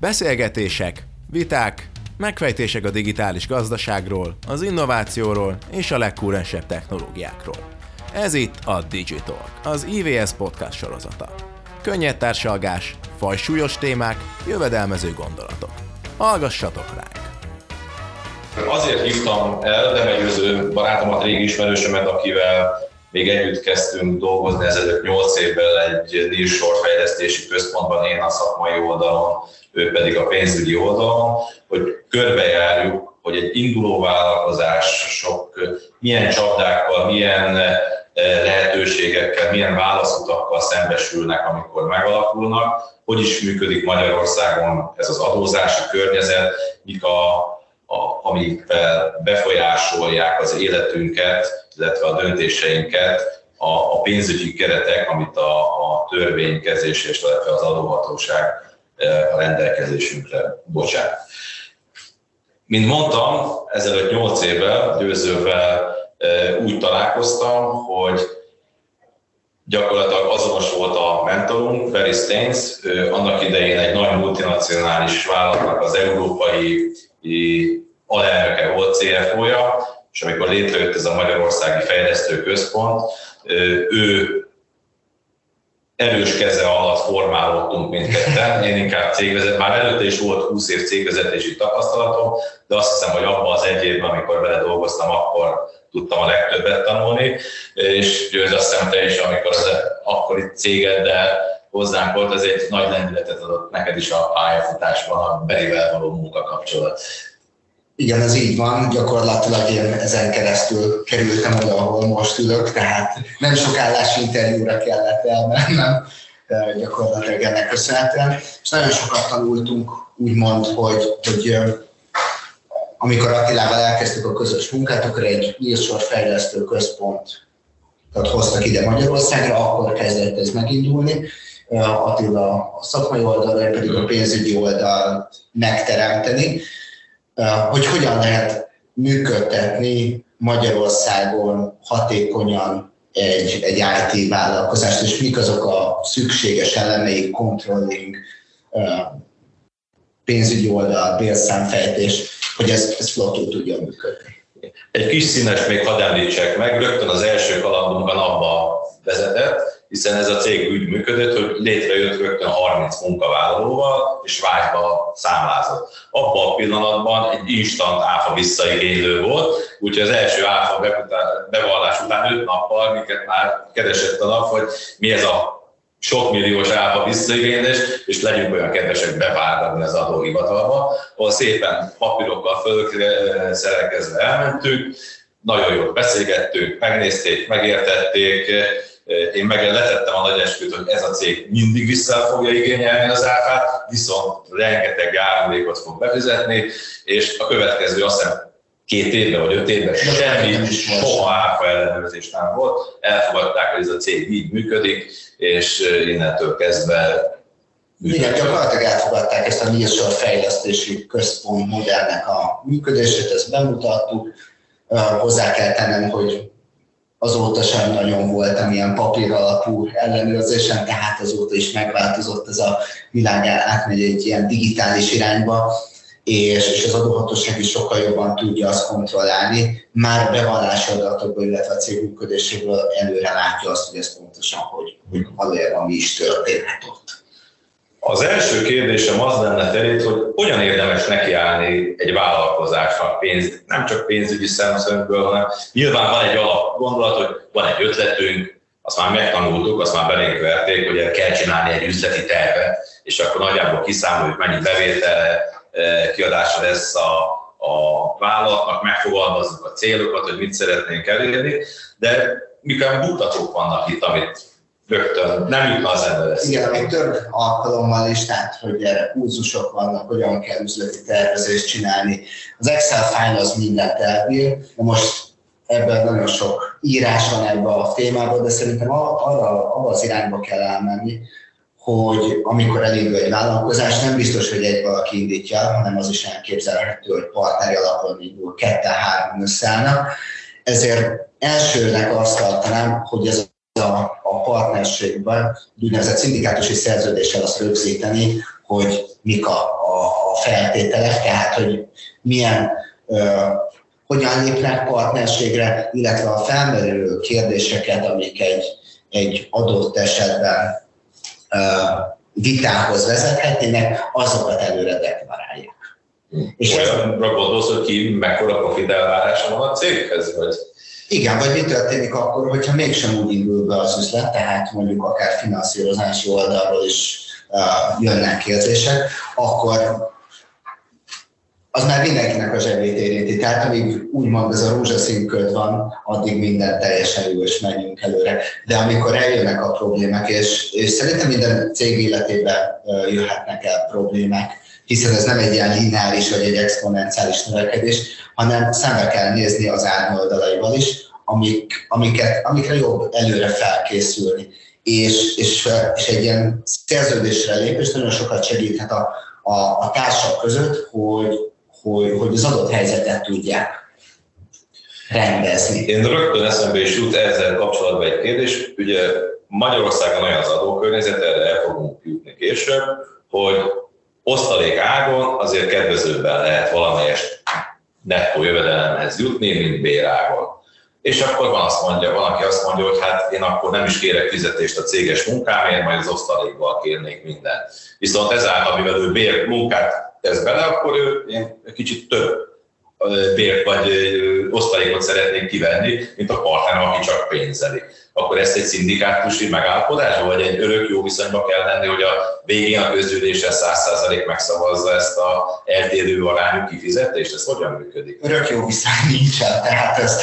Beszélgetések, viták, megfejtések a digitális gazdaságról, az innovációról és a legkúrensebb technológiákról. Ez itt a Digital, az IVS podcast sorozata. Könnyed társalgás, fajsúlyos témák, jövedelmező gondolatok. Hallgassatok ránk! Azért hívtam el Demegyőző barátomat, régi ismerősömet, akivel még együtt kezdtünk dolgozni ezelőtt 8 évvel egy nearshore fejlesztési központban, én a szakmai oldalon, ő pedig a pénzügyi oldalon, hogy körbejárjuk, hogy egy induló vállalkozás sok milyen csapdákkal, milyen lehetőségekkel, milyen válaszutakkal szembesülnek, amikor megalakulnak, hogy is működik Magyarországon ez az adózási környezet, mik a, a, amik befolyásolják az életünket, illetve a döntéseinket, a, a pénzügyi keretek, amit a, a törvénykezés és az adóhatóság a rendelkezésünkre bocsát. Mint mondtam, ezelőtt 8 évvel győzővel úgy találkoztam, hogy gyakorlatilag azonos volt a mentorunk, Ferry Staines, annak idején egy nagy multinacionális vállalatnak az európai alelnöke volt, CFO-ja, és amikor létrejött ez a Magyarországi Fejlesztő Központ, ő erős keze alatt formálódtunk mindketten, én inkább cégvezet, már előtte is volt 20 év cégvezetési tapasztalatom, de azt hiszem, hogy abban az egy évben, amikor vele dolgoztam, akkor tudtam a legtöbbet tanulni, és Győz azt hiszem te is, amikor az akkori cégeddel hozzánk volt, az egy nagy lendületet adott neked is a pályafutásban, a Berivel való munkakapcsolat. Igen, ez így van, gyakorlatilag én ezen keresztül kerültem oda, ahol most ülök, tehát nem sok állásinterjúra kellett elmennem, gyakorlatilag ennek köszönhetően. És nagyon sokat tanultunk, úgymond, hogy, hogy amikor Attilával elkezdtük a közös munkát, akkor egy nyílsor fejlesztő központ hoztak ide Magyarországra, akkor kezdett ez megindulni. Attila a szakmai oldalra, pedig a pénzügyi oldalt megteremteni, hogy hogyan lehet működtetni Magyarországon hatékonyan egy, egy IT vállalkozást, és mik azok a szükséges elemei, controlling, pénzügyi oldal, bérszámfejtés, hogy ez, ez flottul tudja működni. Egy kis színes még hadd említsek meg, rögtön az első kalandunkban abba vezetett, hiszen ez a cég úgy működött, hogy létrejött rögtön 30 munkavállalóval, és vágyba számlázott. Abban a pillanatban egy instant áfa visszaigénylő volt, úgyhogy az első áfa bevallás után 5 nappal, miket már keresett a nap, hogy mi ez a sok milliós áfa visszaigénylés, és legyünk olyan kedvesek bevárni az adóhivatalba, ahol szépen papírokkal fölszerelkezve elmentünk, nagyon jól beszélgettünk, megnézték, megértették, én meg letettem a nagy esküt, hogy ez a cég mindig vissza fogja igényelni az áfát, viszont rengeteg járulékot fog befizetni, és a következő azt hiszem két évben vagy öt évben semmi, soha áfa ellenőrzés nem volt. Elfogadták, hogy ez a cég így működik, és innentől kezdve működik. Igen, gyakorlatilag elfogadták ezt a Nearshore fejlesztési központ modellnek a működését, ezt bemutattuk. Hozzá kell tennem, hogy azóta sem nagyon voltam ilyen papír alapú ellenőrzésen, tehát azóta is megváltozott ez a világ, átmegy egy ilyen digitális irányba, és, és az adóhatóság is sokkal jobban tudja azt kontrollálni, már bevallási adatokból, illetve a cég működéséből előre látja azt, hogy ez pontosan, hogy, hogy valójában mi is történhet ott. Az első kérdésem az lenne terét, hogy hogyan érdemes nekiállni egy vállalkozásnak pénz, nem csak pénzügyi szemszögből, hanem nyilván van egy alap gondolat, hogy van egy ötletünk, azt már megtanultuk, azt már belénk verték, hogy kell csinálni egy üzleti tervet, és akkor nagyjából kiszámoljuk, mennyi bevétele, kiadása lesz a, a vállalatnak, megfogalmazzuk a célokat, hogy mit szeretnénk elérni, de mikor mutatók vannak itt, amit rögtön nem jutna az ember Igen, még több alkalommal is, tehát hogy erre kurzusok vannak, hogyan kell üzleti tervezést csinálni. Az Excel file az mindent elbír, most ebben nagyon sok írás van ebbe a témában, de szerintem arra, arra az irányba kell elmenni, hogy amikor elindul egy vállalkozás, nem biztos, hogy egy valaki indítja, hanem az is elképzelhető, hogy partneri alapon indul, ketten, három összeállnak. Ezért elsőnek azt tartanám, hogy ez a, a partnerségben úgynevezett szindikátusi szerződéssel azt rögzíteni, hogy mik a, a feltételek, tehát hogy milyen hogyan lépnek partnerségre, illetve a felmerülő kérdéseket, amik egy, egy adott esetben vitához vezethetnének, azokat előre deklarálják. És Olyanra gondolsz, hogy ki mekkora profit elvárása van a céghez? Vagy? Igen, vagy mi történik akkor, hogyha mégsem úgy indul be az üzlet, tehát mondjuk akár finanszírozási oldalról is uh, jönnek kérdések, akkor az már mindenkinek a zsebét érinti. Tehát amíg úgymond ez a rózsaszín köd van, addig minden teljesen jó, és menjünk előre. De amikor eljönnek a problémák, és, és szerintem minden cég életében jöhetnek el problémák, hiszen ez nem egy ilyen lineáris vagy egy exponenciális növekedés, hanem szembe kell nézni az árnyoldalaival is, amik, amiket, amikre jobb előre felkészülni. És, és, és egy ilyen szerződésre lépés nagyon sokat segíthet a, a, a társak között, hogy, hogy, hogy az adott helyzetet tudják rendezni. Én rögtön eszembe is jut ezzel kapcsolatban egy kérdés. Ugye Magyarországon olyan az adókörnyezet, erre el fogunk jutni később, hogy osztalék ágon azért kedvezőbben lehet valamelyest nettó jövedelemhez jutni, mint bérágon. És akkor van, azt mondja, van, aki azt mondja, hogy hát én akkor nem is kérek fizetést a céges munkámért, majd az osztalékból kérnék mindent. Viszont ezáltal, mivel ő bér munkát tesz bele, akkor ő én kicsit több bért vagy osztalékot szeretnék kivenni, mint a partnerem, aki csak pénzeli. Akkor ezt egy szindikátusi megállapodás, vagy egy örök jó viszonyba kell lenni, hogy a végén a közgyűlésen 100% megszavazza ezt a eltérő arányú kifizetést? Ez hogyan működik? Örök jó viszony nincsen, tehát ezt,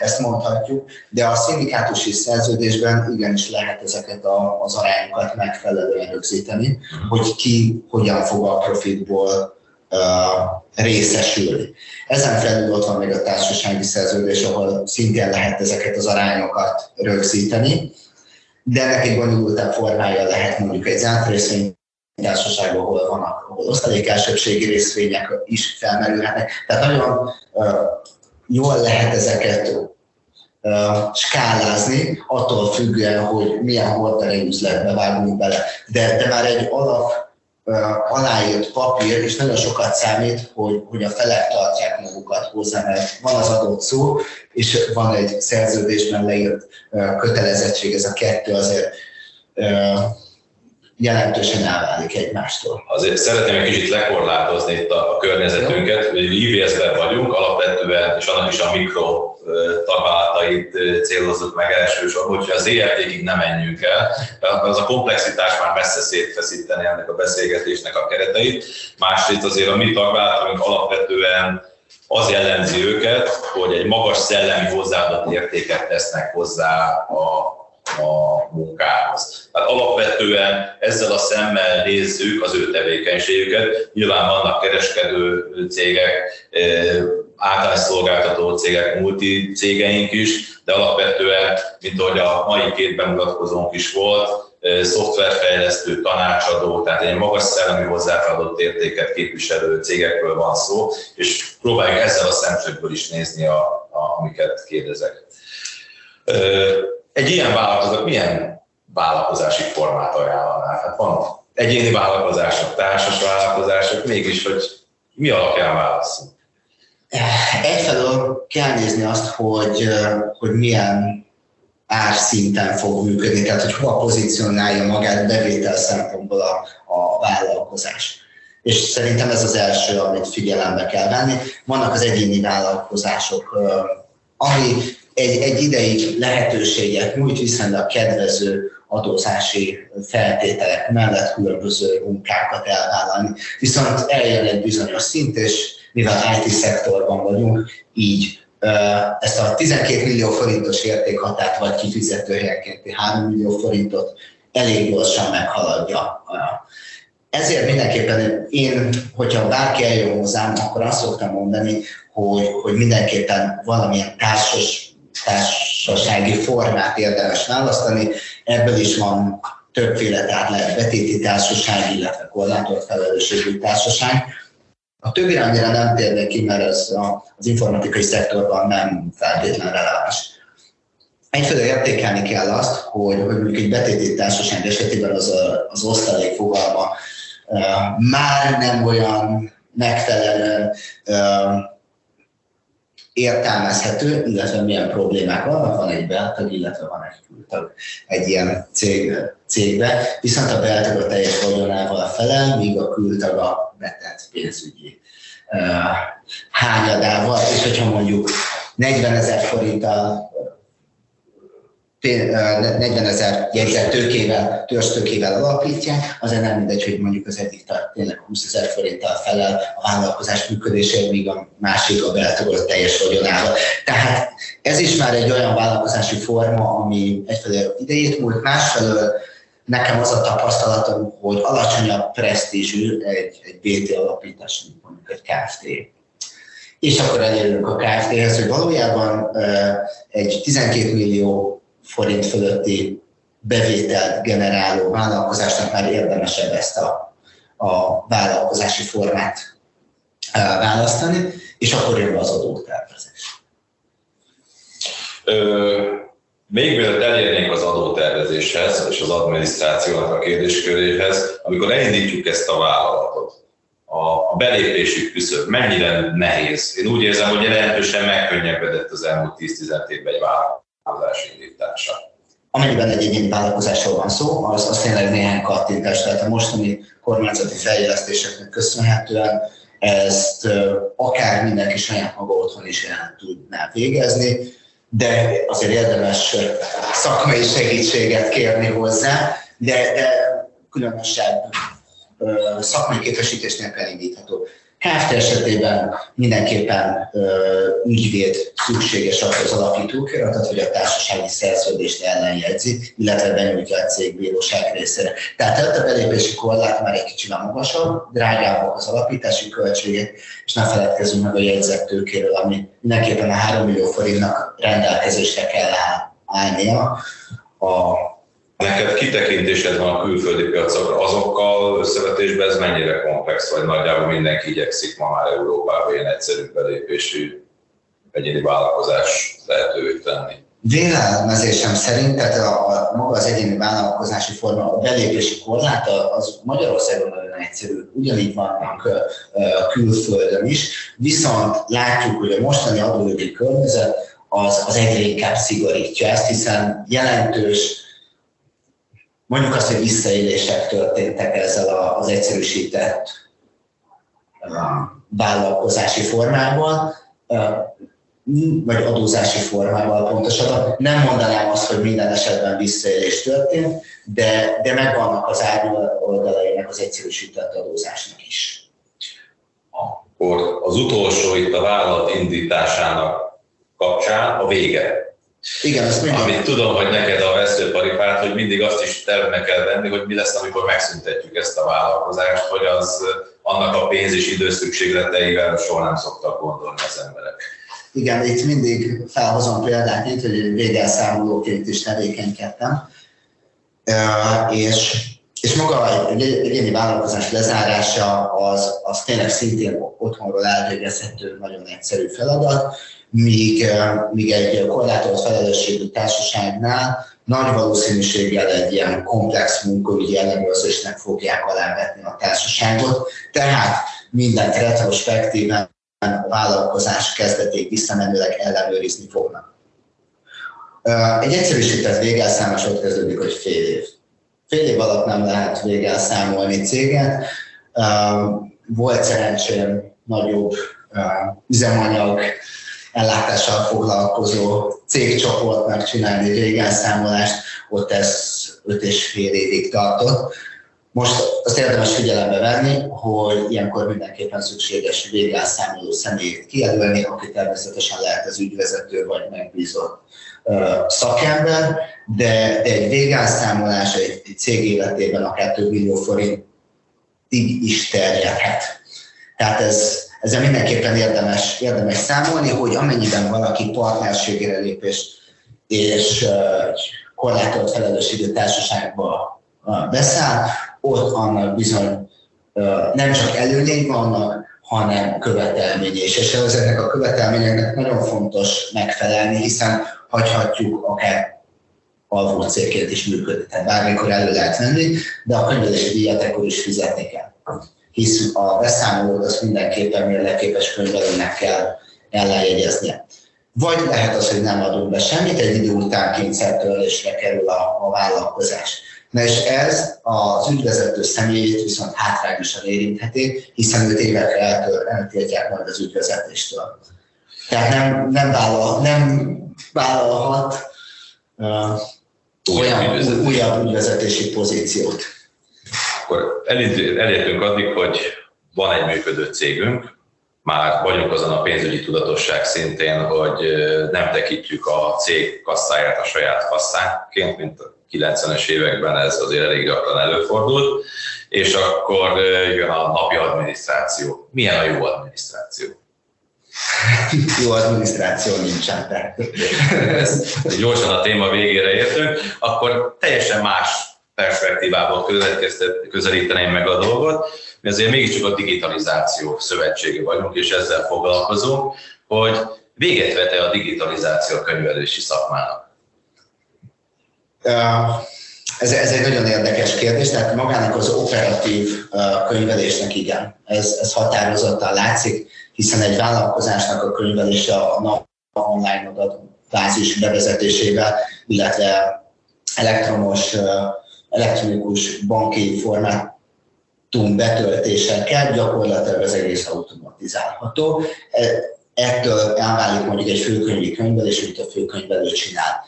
ezt mondhatjuk, de a szindikátusi szerződésben igenis lehet ezeket a, az arányokat megfelelően rögzíteni, hogy ki hogyan fog a profitból részesülni. Ezen felül ott van még a társasági szerződés, ahol szintén lehet ezeket az arányokat rögzíteni, de ennek egy bonyolultabb formája lehet mondjuk egy zárt részvény társaság, ahol vannak ahol osztalékelsőbségi részvények is felmerülhetnek. Tehát nagyon uh, jól lehet ezeket uh, skálázni, attól függően, hogy milyen horderejű üzletbe vágunk bele. De, de már egy alap aláírt papír, és nagyon sokat számít, hogy, hogy a felek tartják magukat hozzá, mert van az adott szó, és van egy szerződésben leírt kötelezettség, ez a kettő azért jelentősen elválik egymástól. Azért szeretném egy kicsit lekorlátozni itt a, a környezetünket, hogy IVS-ben vagyunk alapvetően, és annak is a mikro tagállatait célozzuk meg elsősorban, hogyha az ERT-ig nem menjünk el, az a komplexitás már messze szétfeszíteni ennek a beszélgetésnek a kereteit. Másrészt azért a mi tagállataink alapvetően az jellemzi őket, hogy egy magas szellemi hozzáadott értéket tesznek hozzá a a munkához. Tehát alapvetően ezzel a szemmel nézzük az ő tevékenységüket. Nyilván vannak kereskedő cégek, általános szolgáltató cégek, multi cégeink is, de alapvetően, mint ahogy a mai két bemutatkozónk is volt, szoftverfejlesztő, tanácsadó, tehát egy magas szellemi hozzáadott értéket képviselő cégekről van szó, és próbáljuk ezzel a szemszögből is nézni, a, a, amiket kérdezek. Egy ilyen vállalkozók milyen vállalkozási formát ajánlanál? Hát van egyéni vállalkozások, társas vállalkozások, mégis, hogy mi alapján válaszunk? Egyfelől kell nézni azt, hogy, hogy milyen árszinten fog működni, tehát hogy hova pozícionálja magát bevétel szempontból a, a vállalkozás. És szerintem ez az első, amit figyelembe kell venni. Vannak az egyéni vállalkozások, ami egy, egy ideig lehetőséget nyújt, viszonylag kedvező adózási feltételek mellett különböző munkákat elvállalni. Viszont eljön egy bizonyos szint, és mivel IT szektorban vagyunk, így ezt a 12 millió forintos értékhatárt vagy kifizető helyenkénti 3 millió forintot elég gyorsan meghaladja. Ezért mindenképpen én, hogyha bárki eljön hozzám, akkor azt szoktam mondani, hogy, hogy mindenképpen valamilyen társas társasági formát érdemes választani. Ebből is van többféle, tehát lehet betéti társaság, illetve korlátolt felelősségű társaság. A többi annyira nem térnek ki, mert ez az informatikai szektorban nem feltétlenül releváns. Egyfelől értékelni kell azt, hogy, hogy mondjuk egy betéti társaság esetében az, a, az osztalék fogalma már nem olyan megfelelően értelmezhető, illetve milyen problémák vannak, van egy beltag, illetve van egy kültag egy ilyen cég, cégbe, viszont a beltag a teljes vagyonával felel, míg a kültag a betett pénzügyi hányadával, és hogyha mondjuk 40 ezer forinttal 40 ezer jegyzett tőkével, tőkével alapítják, azért nem mindegy, hogy mondjuk az egyik tényleg 20 ezer forinttal felel a vállalkozás működésért, míg a másik a beltagolt teljes vagyonával. Tehát ez is már egy olyan vállalkozási forma, ami egyfelől idejét múlt, másfelől nekem az a tapasztalatom, hogy alacsonyabb presztízsű egy, egy BT alapítás, mint mondjuk egy KFT. És akkor elérünk a KFT-hez, hogy valójában egy 12 millió forint fölötti bevételt generáló vállalkozásnak már érdemesebb ezt a, a vállalkozási formát választani, és akkor jön az adótervezés. Ö, még mielőtt elérnénk az adótervezéshez és az adminisztrációnak a kérdésköréhez, amikor elindítjuk ezt a vállalatot, a belépési küszöb mennyire nehéz? Én úgy érzem, hogy jelentősen megkönnyebbedett az elmúlt 10-15 évben egy vállalat vállalkozás indítása. Amennyiben egy egyéni vállalkozásról van szó, az, az tényleg néhány kattintás, tehát a mostani kormányzati fejlesztéseknek köszönhetően ezt akár mindenki saját maga otthon is el tudná végezni, de azért érdemes szakmai segítséget kérni hozzá, de, de különösebb szakmai képesítésnél elindítható. Kft. esetében mindenképpen ügyvéd szükséges az alapítókiratot, hogy a társasági szerződést ellenjegyzi, illetve benyújtja a cég bíróság részére. Tehát a belépési korlát már egy kicsit magasabb, drágábbak az alapítási költségek, és ne feledkezzünk meg a jegyzett ami mindenképpen a 3 millió forintnak rendelkezésre kell állnia a Neked kitekintésed van a külföldi piacokra, azokkal összevetésben ez mennyire komplex, vagy nagyjából mindenki igyekszik ma már Európában ilyen egyszerű belépésű egyéni vállalkozás lehetővé tenni? Vélelmezésem szerint, tehát a, a, maga az egyéni vállalkozási forma, a belépési korlát az Magyarországon nagyon egyszerű, ugyanígy vannak a külföldön is, viszont látjuk, hogy a mostani adójogi környezet az, az egyre inkább szigorítja ezt, hiszen jelentős mondjuk azt, hogy visszaélések történtek ezzel az egyszerűsített vállalkozási formával, vagy adózási formával pontosabban. Nem mondanám azt, hogy minden esetben visszaélés történt, de, de megvannak az oldalainak az egyszerűsített adózásnak is. Akkor az utolsó itt a vállalat indításának kapcsán a vége. Igen, azt mindig. Amit tudom, hogy neked a veszőparipát, hogy mindig azt is terve kell venni, hogy mi lesz, amikor megszüntetjük ezt a vállalkozást, hogy az annak a pénz és idő szükségleteivel soha nem szoktak gondolni az emberek. Igen, itt mindig felhozom példát, hogy végelszámolóként is tevékenykedtem, és, és maga egy egyéni vállalkozás lezárása az, az tényleg szintén otthonról elvégezhető nagyon egyszerű feladat, míg, míg egy korlátolt felelősségű társaságnál nagy valószínűséggel egy ilyen komplex munkaügyi ellenőrzésnek fogják alávetni a társaságot, tehát mindent retrospektíven a vállalkozás kezdeték visszamenőleg ellenőrizni fognak. Egy egyszerűsített végelszámos ott kezdődik, hogy fél év. Fél év alatt nem lehet végelszámolni céget. Volt szerencsém nagyobb üzemanyag ellátással foglalkozó cégcsoportnak csinálni egy végelszámolást, ott ez öt és fél évig tartott. Most azt érdemes figyelembe venni, hogy ilyenkor mindenképpen szükséges végelszámoló személyt kijelölni, aki természetesen lehet az ügyvezető vagy megbízott szakember, de egy végelszámolás egy, egy cég életében akár több millió forintig is terjedhet. Tehát ez ezzel mindenképpen érdemes, érdemes számolni, hogy amennyiben valaki partnerségére lépés és korlátolt felelősségű társaságba beszáll, ott annak bizony nem csak előnyei vannak, hanem követelménye is. És ezeknek a követelményeknek nagyon fontos megfelelni, hiszen hagyhatjuk akár alvó cégként is működni. Tehát bármikor elő lehet venni, de a könyvelési díjat ekkor is fizetni kell. Hisz a beszámolót azt mindenképpen mérleképes könyvelőnek kell ellenjegyeznie. Vagy lehet az, hogy nem adunk be semmit, egy idő után kényszertörlésre kerül a, a vállalkozás. Na és ez az ügyvezető személyét viszont hátrányosan érintheti, hiszen őt évekre eltiltják majd az ügyvezetéstől. Tehát nem, nem, vállal, nem vállalhat uh, olyan újabb ügyvezetési pozíciót. Akkor elértünk addig, hogy van egy működő cégünk, már vagyunk azon a pénzügyi tudatosság szintén, hogy nem tekintjük a cég kasszáját a saját kasszánként, mint a 90-es években ez azért elég gyakran előfordult, és akkor jön a napi adminisztráció. Milyen a jó adminisztráció? jó adminisztráció nincsen. Tehát. Gyorsan a téma végére értünk, akkor teljesen más perspektívából közelíteném meg a dolgot. Mi azért mégiscsak a digitalizáció szövetsége vagyunk, és ezzel foglalkozunk, hogy véget vete a digitalizáció könyvelési szakmának. Ez, ez egy nagyon érdekes kérdés, tehát magának az operatív könyvelésnek igen, ez, ez határozottan látszik, hiszen egy vállalkozásnak a könyvelése a nap online adatbázis bevezetésével, illetve elektromos, elektronikus banki formátum betöltésekkel gyakorlatilag az egész automatizálható. E, ettől elválik mondjuk egy főkönyvi könyvelés, amit a főkönyvelő csinál.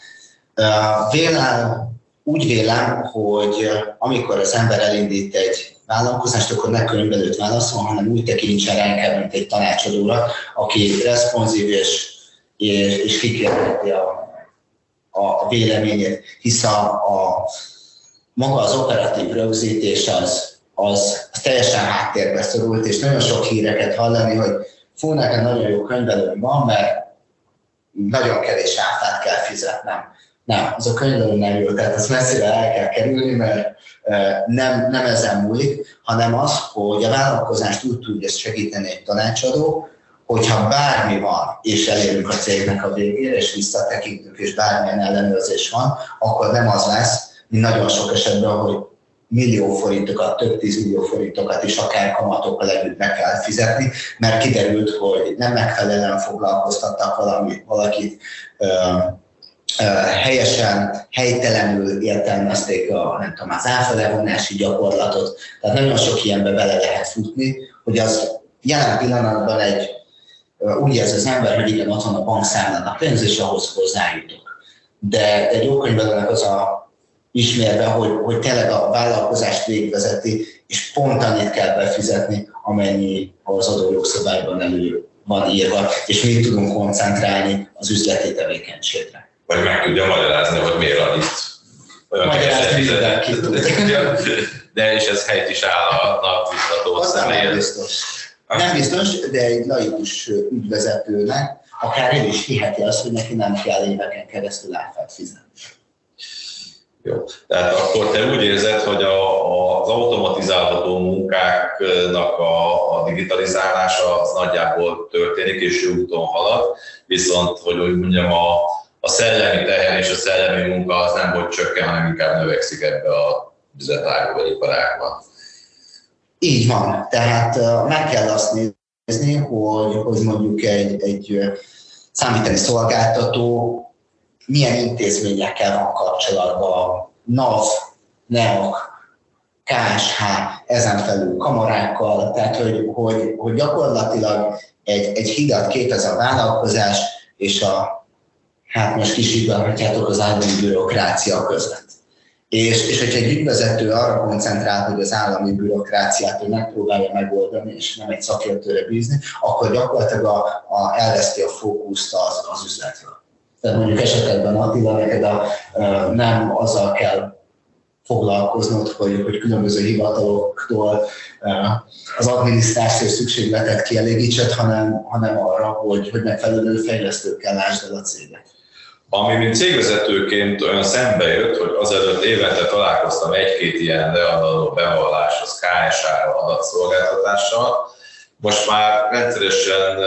Vélem, úgy vélem, hogy amikor az ember elindít egy vállalkozást, akkor ne könyvelőt válaszol, hanem úgy tekintsen rá mint egy tanácsadóra, aki responsív és, és, és kikérheti a, a véleményét, hisz a, a, maga az operatív rögzítés az, az, az teljesen háttérbe szorult, és nagyon sok híreket hallani, hogy fú, nekem nagyon jó könyvelőm van, mert nagyon kevés áfát kell fizetnem. Nem, az a könyvelő nem jó, tehát ezt messzire el kell kerülni, mert nem, nem ezen múlik, hanem az, hogy a vállalkozást úgy tudja segíteni egy tanácsadó, hogyha bármi van, és elérünk a cégnek a végére, és visszatekintünk, és bármilyen ellenőrzés van, akkor nem az lesz, mint nagyon sok esetben, hogy millió forintokat, több tízmillió forintokat is akár kamatokkal együtt be kell fizetni, mert kiderült, hogy nem megfelelően foglalkoztattak valami, valakit, helyesen, helytelenül értelmezték a, nem tudom, az áfalevonási gyakorlatot. Tehát nagyon sok ilyenbe bele lehet futni, hogy az jelen pillanatban egy úgy érzi az ember, hogy igen, ott van a bankszámlán a pénz, és ahhoz hozzájutok. De egy jó könyvelőnek az a ismerve, hogy, hogy tényleg a vállalkozást végvezeti, és pont annyit kell befizetni, amennyi az adójogszabályban elő van írva, és mi tudunk koncentrálni az üzleti tevékenységre vagy meg tudja magyarázni, hogy miért annyit olyan keveset De és ez helyt is áll a napvizsgató személyet. Nem biztos. Nem biztos, de egy laikus ügyvezetőnek akár én is hiheti azt, hogy neki nem kell éveken keresztül áfát fizetni. Jó. Tehát akkor te úgy érzed, hogy a, az automatizálható munkáknak a, a digitalizálása az nagyjából történik és jó úton halad, viszont, hogy úgy mondjam, a, a szellemi teher és a szellemi munka az nem hogy csökken, hanem inkább növekszik ebbe a üzletágba vagy iparágban. Így van. Tehát meg kell azt nézni, hogy, hogy mondjuk egy, egy számítani szolgáltató milyen intézményekkel van kapcsolatban, NAV, NEOK, KSH, ezen felül kamarákkal, tehát hogy, hogy, hogy gyakorlatilag egy, egy hidat képez a vállalkozás és a hát most kisítgathatjátok az állami bürokrácia között. És, és hogyha egy ügyvezető arra koncentrál, hogy az állami bürokráciát ő megpróbálja megoldani, és nem egy szakértőre bízni, akkor gyakorlatilag a, a, elveszti a fókuszt az, az üzletről. Tehát mondjuk esetekben Attila, neked a, nem azzal kell foglalkoznod, hogy, hogy különböző hivataloktól az adminisztrációs szükségletet kielégítsed, hanem, hanem arra, hogy, hogy megfelelő fejlesztőkkel lásd el a céget. Ami mint cégvezetőként olyan szembe jött, hogy azelőtt évente találkoztam egy-két ilyen leadaló bevalláshoz, KSR adatszolgáltatással, most már rendszeresen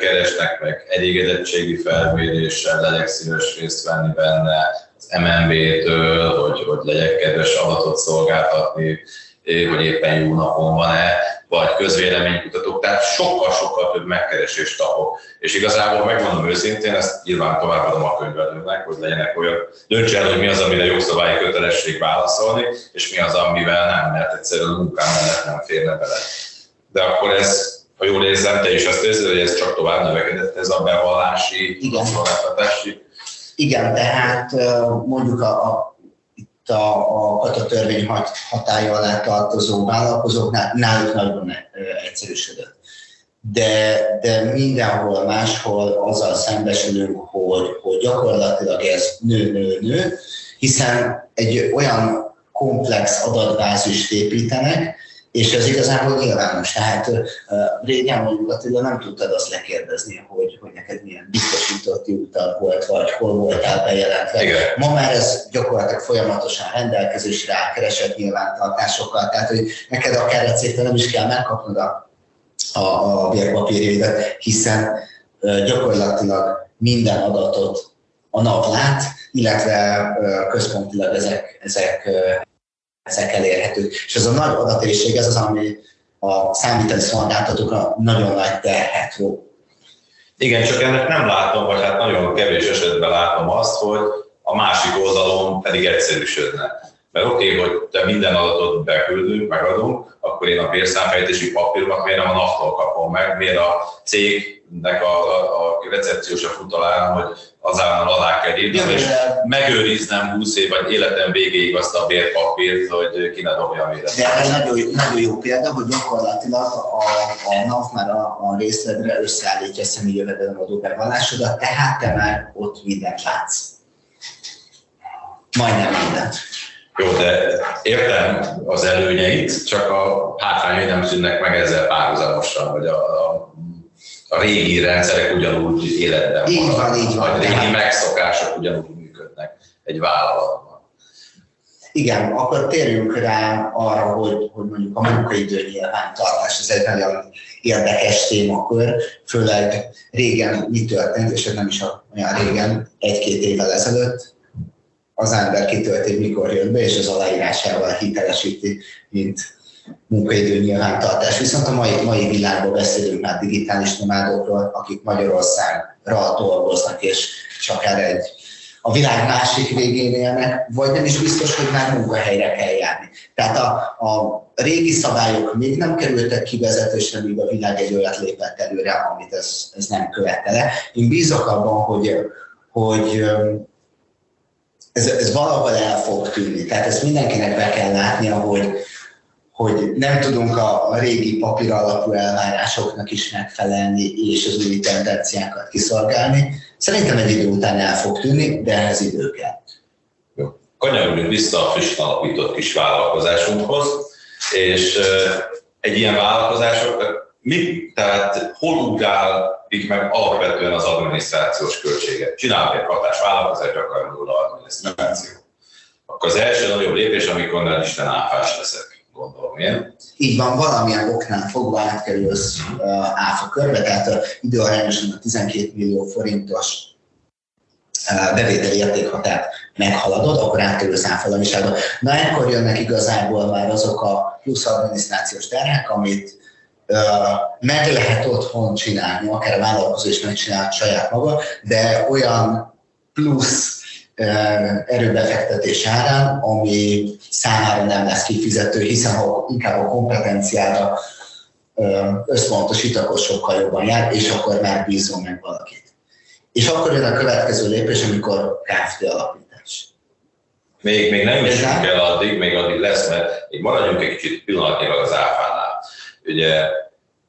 keresnek meg elégedettségi felméréssel, legyek szíves részt venni benne, az MNB-től, hogy, hogy legyek kedves adatot szolgáltatni, hogy éppen jó napon van-e, vagy közvéleménykutatók, tehát sokkal-sokkal több megkeresést kapok. És igazából megmondom őszintén, ezt nyilván továbbadom a könyvelőnek, hogy legyenek olyan, döntse el, hogy mi az, amire jogszabályi kötelesség válaszolni, és mi az, amivel nem, mert egyszerűen a munkám mellett nem férne bele. De akkor ez, ha jól érzem, te is azt érzed, hogy ez csak tovább növekedett, ez a bevallási, Igen. szolgáltatási. Igen, tehát mondjuk a, a itt a, a katatörvény hat, hatája alá tartozó vállalkozóknál náluk nagyon egyszerűsödött. De, de mindenhol máshol azzal szembesülünk, hogy, hogy gyakorlatilag ez nő-nő-nő, hiszen egy olyan komplex adatbázist építenek, és ez igazából nyilvános. Tehát régen mondjuk Attila nem tudtad azt lekérdezni, hogy, hogy neked milyen biztosított utal volt, vagy hol voltál bejelentve. Igen. Ma már ez gyakorlatilag folyamatosan rendelkezésre áll, keresett nyilvántartásokkal, tehát hogy neked akár egy cégtől nem is kell megkapnod a, a, a bérpapírjaidat, hiszen gyakorlatilag minden adatot a nap lát, illetve központilag ezek, ezek ezek elérhetők. És ez a nagy adatérség, ez az, ami a számítani szolgáltatókra nagyon nagy terhet ró. Igen, csak ennek nem látom, vagy hát nagyon kevés esetben látom azt, hogy a másik oldalon pedig egyszerűsödne. Mert oké, okay, hogy te minden adatot beküldünk, megadunk, akkor én a bérszámfejtési papíromat miért nem a NAV-tól kapom meg, miért a cégnek a, a, a recepciósa fut alá, hogy az állam alá kell írnom, és megőriznem 20 év vagy életem végéig azt a bérpapírt, hogy ki ne dobja a De ez nagyon, jó, nagyon jó példa, hogy gyakorlatilag a, a NAV már a, a részledre összeállítja a személyi jövedelemadó bevallásodat, tehát te már ott mindent látsz. Majdnem mindent. Jó, de értem az előnyeit, csak a hátrányai nem szűnnek meg ezzel párhuzamosan, hogy a, a, a régi rendszerek ugyanúgy életben így van, van, így van. A régi megszokások ugyanúgy működnek egy vállalatban. Igen, akkor térjünk rá arra, hogy, hogy mondjuk a munkaidő nyilvántartás, ez egy nagyon érdekes témakör, főleg régen mi történt, és ez nem is olyan régen, egy-két évvel ezelőtt, az ember kitölti, mikor jön be, és az aláírásával hitelesíti, mint munkaidő nyilvántartás. Viszont a mai, mai világban beszélünk már digitális nomádokról, akik Magyarországra dolgoznak, és csak erre egy a világ másik végén élnek, vagy nem is biztos, hogy már munkahelyre kell járni. Tehát a, a régi szabályok még nem kerültek kivezetésre, míg a világ egy olyat lépett előre, amit ez, ez nem követte Én bízok abban, hogy, hogy ez, ez valahol el fog tűnni. Tehát ezt mindenkinek be kell látnia, hogy, hogy nem tudunk a, régi papír alapú elvárásoknak is megfelelni, és az új tendenciákat kiszolgálni. Szerintem egy idő után el fog tűnni, de ehhez idő kell. Jó. Kanyarodjunk vissza a frissen alapított kis vállalkozásunkhoz, és egy ilyen vállalkozások mi, tehát hol ugrálik meg alapvetően az adminisztrációs költséget? Csinálok egy hatás vállalkozást, akarok nulla adminisztráció. Akkor az első nagyobb lépés, amikor nem Isten áfás leszek, gondolom én. Így van, valamilyen oknál fogva átkerülsz uh, áfa körbe, tehát időarányosan a 12 millió forintos uh, bevételi értékhatárt meghaladod, akkor átkerülsz áfalamiságba. Na, ekkor jönnek igazából már azok a plusz adminisztrációs terhek, amit meg lehet otthon csinálni, akár vállalkozó is megcsinál saját maga, de olyan plusz erőbefektetés árán, ami számára nem lesz kifizető, hiszen ha inkább a kompetenciára összpontosít, akkor sokkal jobban jár, és akkor már bízom meg valakit. És akkor jön a következő lépés, amikor Kft. alapítás. Még, még nem is kell addig, még addig lesz, mert még maradjunk egy kicsit pillanatnyilag az áfánál. Ugye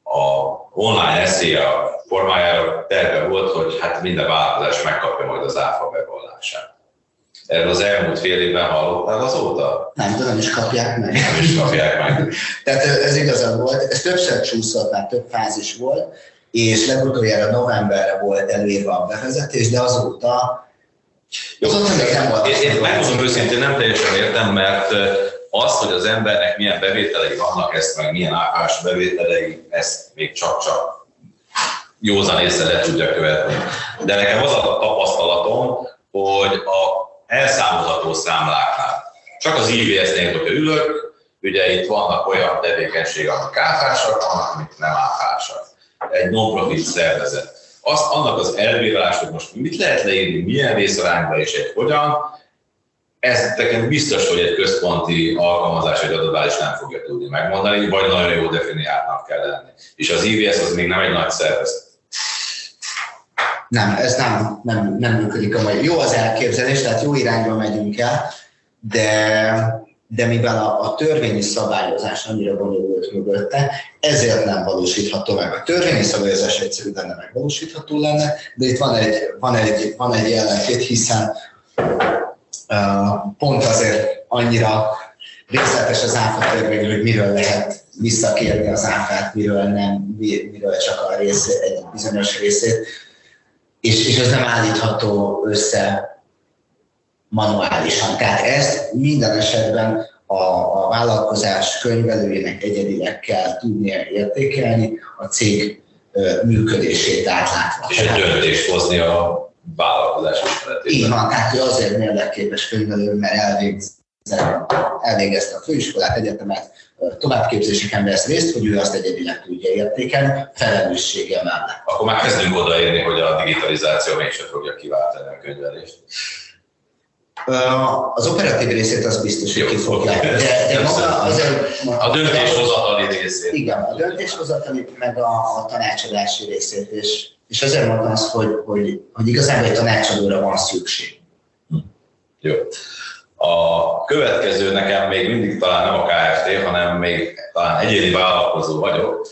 a online SZIA formájára terve volt, hogy hát minden változás megkapja majd az áfa bevallását. Erről az elmúlt fél évben hallottál azóta? Nem, de nem is kapják meg. Nem is kapják meg. Tehát ez igazán volt, ez többször csúszott, már több fázis volt, és legutoljára novemberre volt előírva a bevezetés, de azóta jó, azóta még nem volt. Én, én megmondom őszintén, nem teljesen értem, mert az, hogy az embernek milyen bevételei vannak, ezt meg milyen áfás bevételei, ezt még csak-csak józan észre le tudja követni. De nekem az a tapasztalatom, hogy a elszámolható számláknál, csak az IVS-nél, hogyha ülök, Ugye itt vannak olyan tevékenységek, amik áfásak, vannak, amik nem áfásak. Egy non-profit szervezet. Azt, annak az elbírálás, hogy most mit lehet leírni, milyen részarányba és egy hogyan, ez nekem biztos, hogy egy központi alkalmazás egy adatbázis nem fogja tudni megmondani, vagy nagyon jó definiáltnak kell lenni. És az IVS az még nem egy nagy szervezet. Nem, ez nem, nem, nem működik a mai. Jó az elképzelés, tehát jó irányba megyünk el, de, de mivel a, a törvényi szabályozás annyira bonyolult mögötte, ezért nem valósítható meg. A törvényi szabályozás egyszerű lenne, megvalósítható lenne, de itt van egy, van egy, van egy ellentét, hiszen pont azért annyira részletes az áfa törvény, hogy miről lehet visszakérni az áfát, miről nem, miről csak a rész, egy bizonyos részét, és, és ez nem állítható össze manuálisan. Tehát ezt minden esetben a, a vállalkozás könyvelőjének egyedileg kell tudnia értékelni, a cég működését átlátva. És egy döntést hozni a vállalkozás ismeretében. Így van, tehát ő azért mérlekképes könyvelő, mert elvégezte, elvégezte a főiskolát, egyetemet, továbbképzéseken vesz részt, hogy ő azt egyedileg tudja értékelni, felelőssége mellett. Akkor már kezdünk odaérni, hogy a digitalizáció mégsem fogja kiváltani a könyvelést. Az operatív részét az biztos, hogy ki fogja. De, de maga azért, a döntéshozatali részét. Igen, a döntéshozatali, meg a, a tanácsadási részét. És, és azért mondtam azt, hogy, hogy, hogy igazából egy tanácsadóra van szükség. Jó. A következő nekem még mindig talán nem a KFT, hanem még talán egyéni vállalkozó vagyok,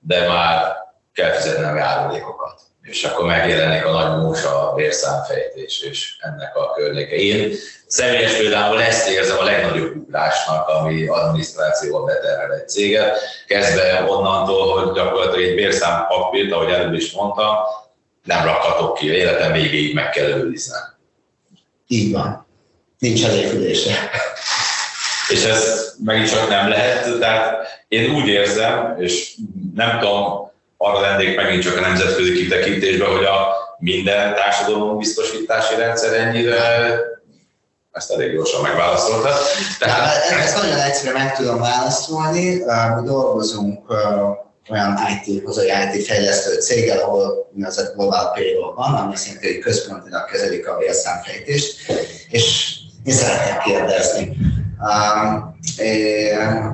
de már kell fizetnem járulékokat. És akkor megjelenik a nagy músa, vérszámfejtés és ennek a környéke. Én személyes például ezt érzem a legnagyobb ugrásnak, ami adminisztrációval beterhel egy céget, kezdve onnantól, hogy gyakorlatilag egy bérszám papírt, ahogy előbb is mondtam, nem rakhatok ki, életem végéig meg kell őriznem. Így van nincs elégülése. És ez megint csak nem lehet, tehát én úgy érzem, és nem tudom, arra lennék megint csak a nemzetközi kitekintésben, hogy a minden társadalom biztosítási rendszer ennyire ezt elég gyorsan megválaszolta. Tehát... Ezt nagyon egyszerűen meg tudom válaszolni. Mi dolgozunk olyan IT, hazai IT fejlesztő céggel, ahol úgynevezett Global Payroll van, ami hogy központilag kezelik a vérszámfejtést, és én szeretnék kérdezni.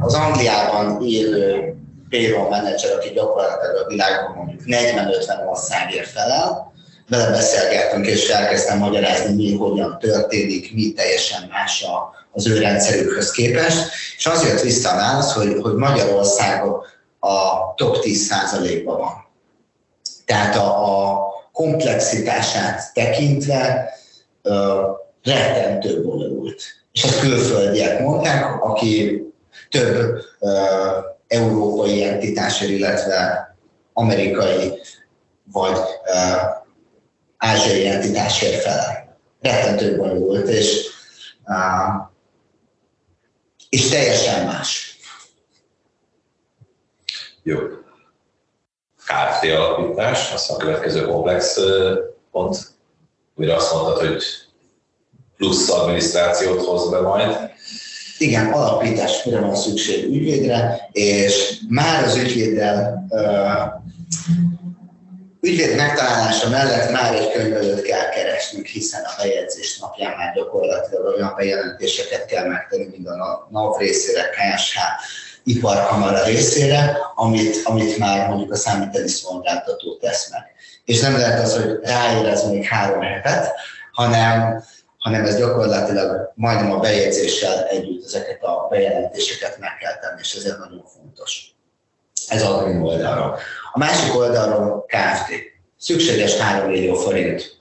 Az Angliában élő payroll manager, aki gyakorlatilag a világban mondjuk 40-50 országért felel, vele beszélgettünk, és elkezdtem magyarázni, mi hogyan történik, mi teljesen más az ő rendszerükhöz képest, és az jött vissza a válasz, hogy, hogy Magyarországon a top 10%-ban van. Tehát a, a komplexitását tekintve rettentő bonyolult. És ezt külföldiek mondták, aki több uh, európai entitásért, illetve amerikai vagy uh, ázsiai entitásért felel. Rettentő bonyolult, és, uh, és teljesen más. Jó. KFT alapítás, az a következő komplex pont, mire azt mondtad, hogy plusz adminisztrációt hoz be majd. Igen, alapításra van szükség ügyvédre, és már az ügyvéddel ügyvéd megtalálása mellett már egy könyvelőt kell keresnünk, hiszen a bejegyzés napján már gyakorlatilag olyan bejelentéseket kell megtenni, mint a NAV részére, KSH, iparkamara részére, amit, amit már mondjuk a számítani szolgáltató tesz meg. És nem lehet az, hogy ráérez még három hetet, hanem hanem ez gyakorlatilag majdnem a bejegyzéssel együtt ezeket a bejelentéseket meg kell tenni, és ezért nagyon fontos. Ez az admin oldalról. A másik oldalról KFT. Szükséges 3 millió forint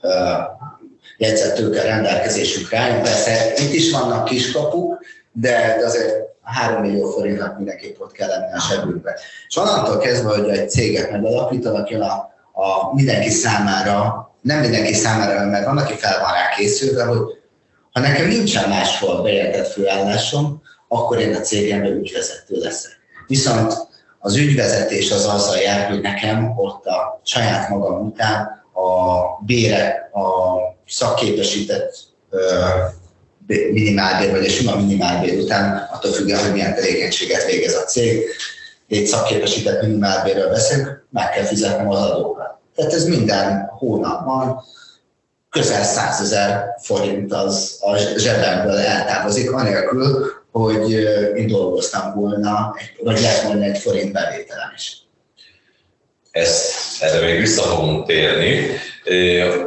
jegyzett tőke rendelkezésükre áll. Persze itt is vannak kiskapuk, de azért 3 millió forintnak mindenképp ott kell lenni a zsebünkbe. És onnantól kezdve, hogy egy céget megalapítanak, jön a, a mindenki számára nem mindenki számára, mert van, aki fel van rá készülve, hogy ha nekem nincsen máshol bejelentett főállásom, akkor én a cégemben ügyvezető leszek. Viszont az ügyvezetés az azzal jár, hogy nekem ott a saját magam után a bére, a szakképesített minimálbér vagy a sima minimálbér után, attól függően, hogy milyen tevékenységet végez a cég, egy szakképesített minimálbérről beszélünk, meg kell fizetnem az adókat. Tehát ez minden hónapban közel 100 ezer forint az a zsebemből eltávozik, anélkül, hogy én dolgoztam volna, vagy lett volna egy forint bevételem is. Ezt, erre még vissza fogunk térni.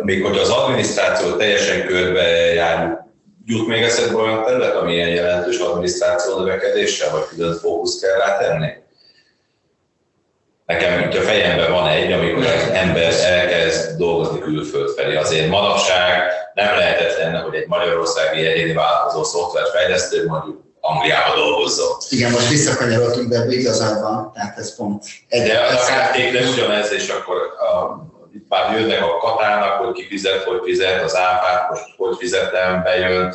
Még hogy az adminisztráció teljesen körbe jár, jut még eszedbe olyan terület, ami ilyen jelentős adminisztráció növekedéssel, vagy külön fókusz kell rá Nekem a fejemben van egy, amikor az ember elkezd dolgozni külföld felé. Azért manapság nem lehetetlen, hogy egy magyarországi egyéni változó szoftverfejlesztő mondjuk Angliába dolgozzon. Igen, most visszakanyarodtunk, de igazad van, tehát ez pont. Egy de a feltétlen ugyanez, és akkor a, itt már jönnek a katának, hogy ki fizet, hogy fizet, az áfát most hogy fizetem, bejön,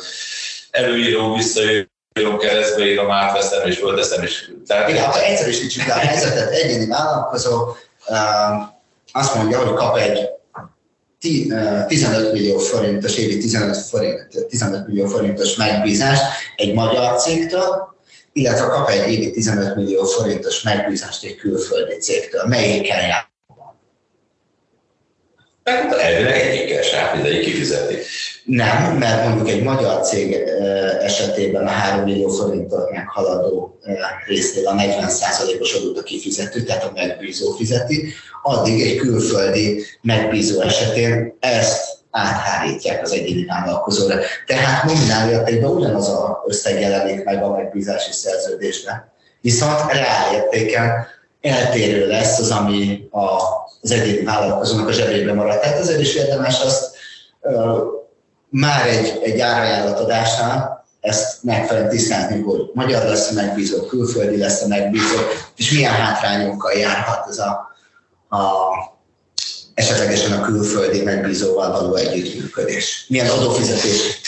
előíró visszajön, írom keresztbe, írom, átveszem és fölteszem. És... Tehát... Igen, ha egyszerűsítsük a helyzetet, egyéni vállalkozó uh, azt mondja, hogy kap egy 15 millió forintos, évi 15, forint, 15 millió forintos megbízást egy magyar cégtől, illetve kap egy évi 15 millió forintos megbízást egy külföldi cégtől. Melyikkel jár? Hát elvileg egyikkel sem, mindegyik kifizeti. Nem, mert mondjuk egy magyar cég esetében a 3 millió forintot meghaladó résznél a 40%-os adót a kifizető, tehát a megbízó fizeti, addig egy külföldi megbízó esetén ezt áthárítják az egyéni vállalkozóra. Tehát nominál értékben ugyanaz az összeg jelenik meg a megbízási szerződésben. Viszont reálértéken eltérő lesz az, ami a, az egyéni vállalkozónak a zsebében marad. Tehát ezért is érdemes azt már egy, egy árajánlatadásnál ezt megfelelően tisztázni, hogy magyar lesz a megbízó, külföldi lesz a megbízó, és milyen hátrányokkal járhat ez a, a esetlegesen a külföldi megbízóval való együttműködés. Milyen adófizetés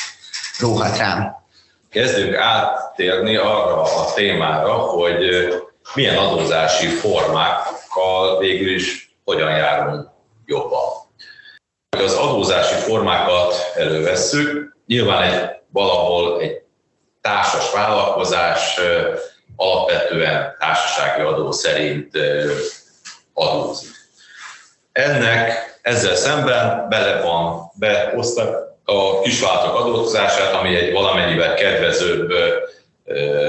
róhat rám? Kezdjük áttérni arra a témára, hogy milyen adózási formákkal végül is hogyan járunk jobban az adózási formákat elővesszük, nyilván egy valahol egy társas vállalkozás alapvetően társasági adó szerint adózik. Ennek ezzel szemben bele van beosztak a kisvállalatok adózását, ami egy valamennyivel kedvezőbb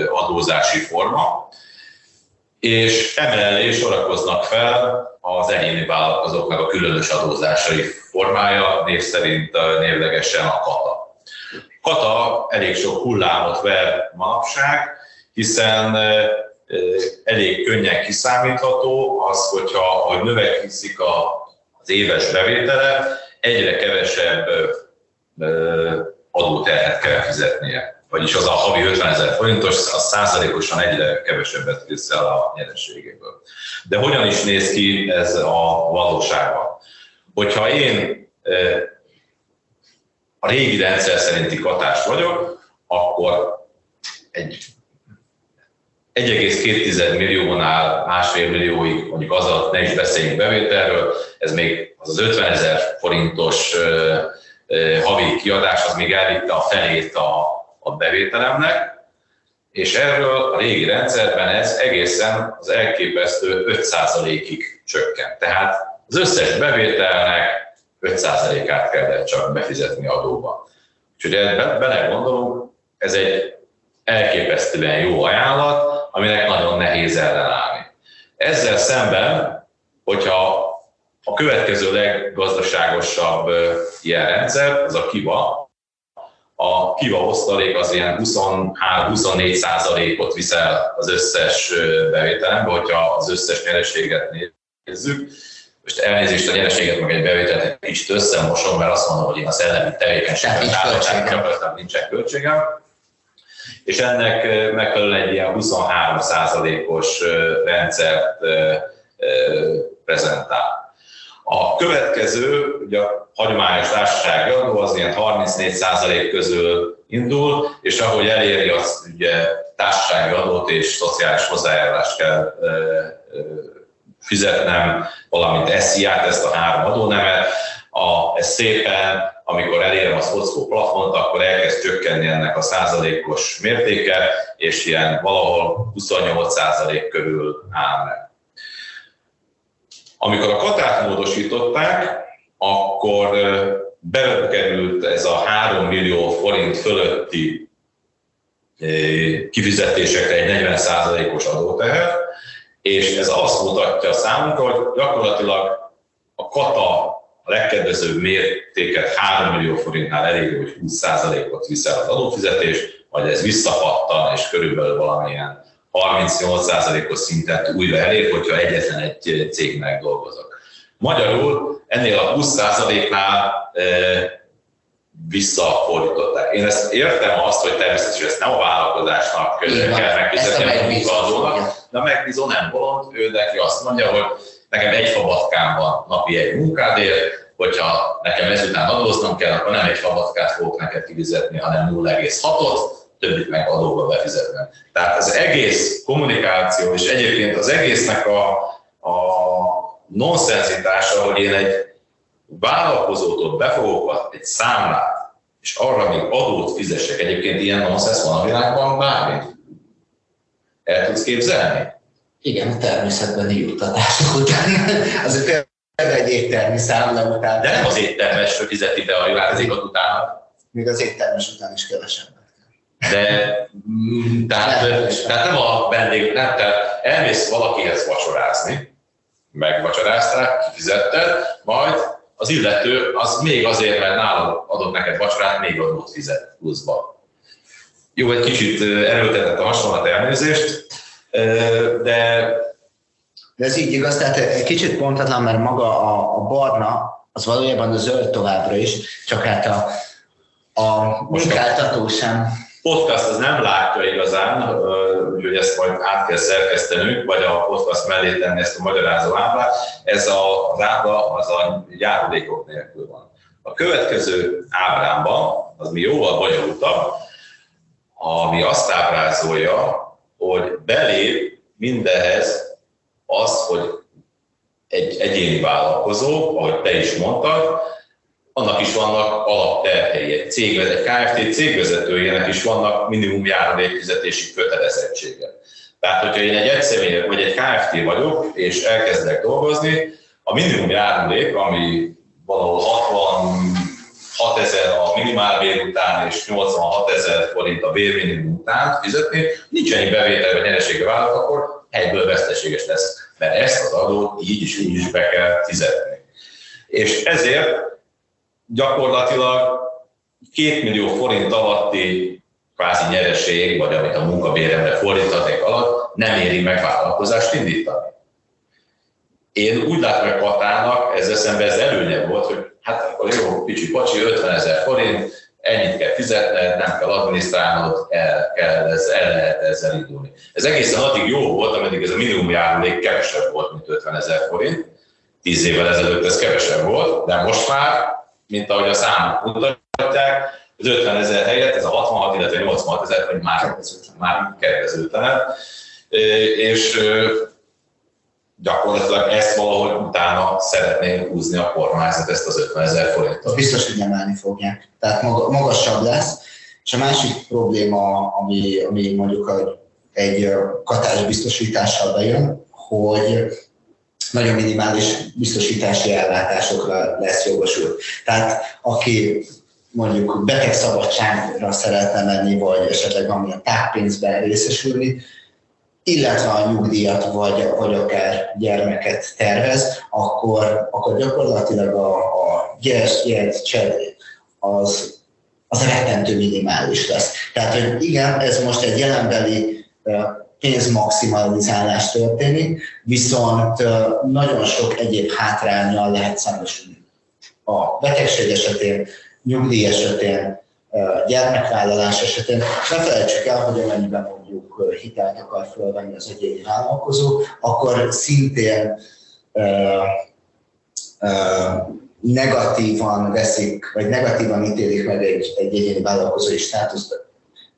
adózási forma, és emellé sorakoznak fel az egyéni vállalkozóknak a különös adózásai formája, név szerint névlegesen a kata. Kata elég sok hullámot ver manapság, hiszen elég könnyen kiszámítható az, hogyha hogy növekszik az éves bevétele, egyre kevesebb adóterhet kell fizetnie vagyis az a havi 50 ezer forintos, az százalékosan egyre kevesebbet visz el a nyereségéből. De hogyan is néz ki ez a valóságban? Hogyha én a régi rendszer szerinti katás vagyok, akkor egy 1,2 milliónál másfél millióig, mondjuk az alatt ne is beszéljünk bevételről, ez még az az 50 ezer forintos havi kiadás, az még elvitte a felét a a bevételemnek, és erről a régi rendszerben ez egészen az elképesztő 5%-ig csökkent. Tehát az összes bevételnek 5%-át kellett csak befizetni adóba. Úgyhogy bele gondolunk, ez egy elképesztően jó ajánlat, aminek nagyon nehéz ellenállni. Ezzel szemben, hogyha a következő leggazdaságosabb ilyen rendszer, az a KIVA, a kiva osztalék az ilyen 23-24 százalékot viszel az összes bevételembe, hogyha az összes nyereséget nézzük. Most elnézést a nyereséget meg egy bevételt egy kicsit összemosom, mert azt mondom, hogy én a szellemi tevékenységet gyakorlatilag nincsen költségem. És ennek megfelelően egy ilyen 23 százalékos rendszert prezentál. A következő, ugye a hagyományos társasági adó az ilyen 34% közül indul, és ahogy eléri, az ugye társasági adót és szociális hozzájárulást kell fizetnem, valamint SZIA-t, ezt a három adónemet, a, ez szépen, amikor elérem a szockó plafont, akkor elkezd csökkenni ennek a százalékos mértéke, és ilyen valahol 28 százalék körül áll meg. Amikor a katát módosították, akkor bekerült ez a 3 millió forint fölötti kifizetésekre egy 40%-os adóteher, és ez azt mutatja számunkra, hogy gyakorlatilag a kata a legkedvezőbb mértéket 3 millió forintnál elég, hogy 20%-ot viszel az adófizetés, vagy ez visszapattan, és körülbelül valamilyen 38%-os szintet újra elér, hogyha egyetlen egy cégnek dolgozok. Magyarul ennél a 20%-nál e, visszafordították. Én ezt értem azt, hogy természetesen ezt nem a vállalkozásnak Igen, kell megfizetni a munkadónak, de a megbízó nem bolond, ő neki azt mondja, hogy nekem egy fabatkám van napi egy munkádért, hogyha nekem ezután adóznom kell, akkor nem egy fabatkát fogok neked kifizetni, hanem 0,6-ot, többit meg adóba befizetnem. Tehát az egész kommunikáció, és egyébként az egésznek a, a nonszenzitása, hogy én egy vállalkozótól befogok egy számlát, és arra még adót fizessek. Egyébként ilyen nonsens van a világban bármi. El tudsz képzelni? Igen, a természetbeni juttatások után. Az például egy éttermi számla után. De nem az éttermes fizeti be a jövedelméket utána. Még az éttermes után is kevesebbet. De mm, tehát, tehát nem a vendég, nem, tehát elmész valakihez vacsorázni, megvacsorázták, kifizetted, majd az illető az még azért, mert nálad adott neked vacsorát, még adót fizet pluszba. Jó, egy kicsit erőltetett a hasonlat elnézést, de... De ez így igaz, tehát egy kicsit pontatlan, mert maga a, a barna, az valójában a zöld továbbra is, csak hát a, a munkáltató sem podcast az nem látja igazán, úgyhogy ezt majd át kell szerkesztenünk, vagy a podcast mellé tenni ezt a magyarázó ábrát. Ez a, az ábra az a járulékok nélkül van. A következő ábrámban, az mi jóval bonyolultabb, ami azt ábrázolja, hogy belép mindenhez az, hogy egy egyéni vállalkozó, ahogy te is mondtad, annak is vannak alapterhei. Egy, cég, egy KFT cégvezetőjének is vannak minimum járulékfizetési kötelezettsége. Tehát, hogyha én egy egyszemély vagy egy KFT vagyok, és elkezdek dolgozni, a minimum járulék, ami valahol 66 ezer a minimálbér után és 86 ezer forint a bérminimum után fizetni, nincs ennyi bevétel vagy nyeresége vállalat, akkor helyből veszteséges lesz, mert ezt az adót így is úgy is be kell fizetni. És ezért gyakorlatilag 2 millió forint alatti kvázi nyereség, vagy amit a munkabéremre fordíthaték alatt, nem éri meg vállalkozást indítani. Én úgy látom, hogy Katának ezzel szemben ez előnye volt, hogy hát akkor jó, kicsi pacsi, 50 ezer forint, ennyit kell fizetned, nem kell adminisztrálnod, el, kell, ez, el lehet ezzel indulni. Ez egészen addig jó volt, ameddig ez a minimum járulék kevesebb volt, mint 50 ezer forint. Tíz évvel ezelőtt ez kevesebb volt, de most már mint ahogy a számok mutatják, az 50 ezer helyett ez a 66, illetve 86 ezer, hogy már, már kedvezőtlen. És gyakorlatilag ezt valahogy utána szeretnénk húzni a kormányzat, ezt az 50 ezer forintot. Biztos, hogy emelni fogják. Tehát magasabb lesz. És a másik probléma, ami, ami mondjuk egy katás biztosítással bejön, hogy nagyon minimális biztosítási ellátásokra lesz jogosult. Tehát aki mondjuk betegszabadságra szeretne menni, vagy esetleg a táppénzben részesülni, illetve a nyugdíjat, vagy, vagy akár gyermeket tervez, akkor, akkor gyakorlatilag a, a gyerek, gyerek az, az rettentő minimális lesz. Tehát, hogy igen, ez most egy jelenbeli pénzmaximalizálás történik, viszont nagyon sok egyéb hátrányjal lehet szembesülni. A betegség esetén, nyugdíj esetén, gyermekvállalás esetén. Ne felejtsük el, hogy amennyiben mondjuk hitelt akar fölvenni az egyéni vállalkozó, akkor szintén negatívan veszik, vagy negatívan ítélik meg egy, egy egyéni vállalkozói státuszt,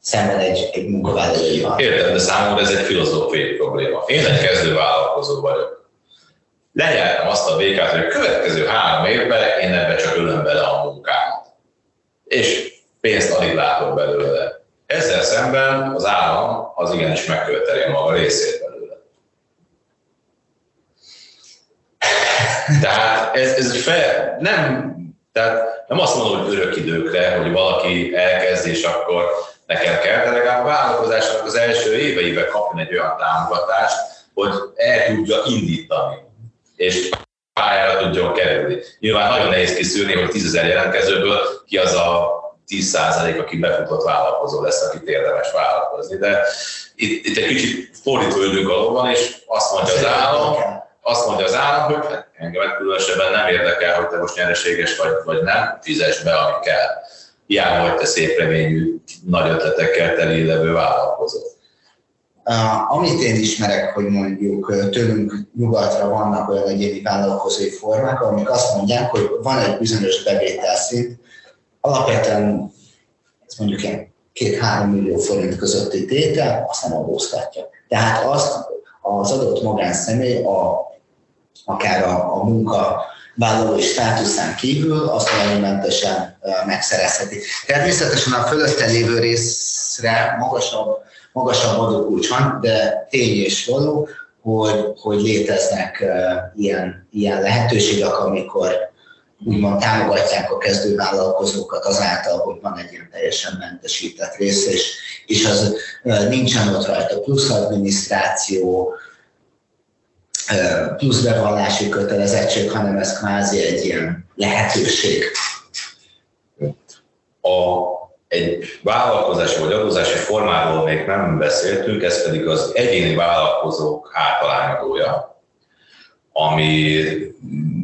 szemben egy, egy munkavállalóival. Értem, de számomra ez egy filozófiai probléma. Én egy kezdő vállalkozó vagyok. lenyeltem azt a békát, hogy a következő három évben én ebbe csak ölöm bele a munkámat. És pénzt alig látok belőle. Ezzel szemben az állam az igenis megköveteli a maga részét belőle. Tehát ez, ez fel, nem, tehát nem azt mondom, hogy örök időkre, hogy valaki elkezd, és akkor nekem kell, de legalább a vállalkozásnak az első éveiben kapni egy olyan támogatást, hogy el tudja indítani, és pályára tudjon kerülni. Nyilván nagyon nehéz kiszűrni, hogy 10 jelentkezőből ki az a 10% aki befutott vállalkozó lesz, akit érdemes vállalkozni. De itt, itt egy kicsit fordító ülünk a és azt mondja az állam, azt mondja az állam, hogy hát engem különösebben nem érdekel, hogy te most nyereséges vagy, vagy nem, fizes be, ami kell. Hiába vagy te szép reményű, nagy ötletekkel teli levő vállalkozó. Amit én ismerek, hogy mondjuk tőlünk nyugatra vannak olyan egyéni vállalkozói formák, amik azt mondják, hogy van egy bizonyos bevételszint, alapvetően ez mondjuk ilyen két-három millió forint közötti tétel, azt nem adóztatja. Tehát azt az adott magánszemély a, akár a, a munka vállalói státuszán kívül azt mentesen megszerezheti. Természetesen a fölötte lévő részre magasabb, magasabb adókulcs van, de tény és való, hogy, hogy léteznek ilyen, ilyen lehetőségek, amikor úgymond támogatják a kezdővállalkozókat azáltal, hogy van egy ilyen teljesen mentesített rész, és, és az nincsen ott rajta plusz adminisztráció, plusz bevallási kötelezettség, hanem ez kvázi egy ilyen lehetőség. A, egy vállalkozási vagy adózási formáról még nem beszéltünk, ez pedig az egyéni vállalkozók általányadója, ami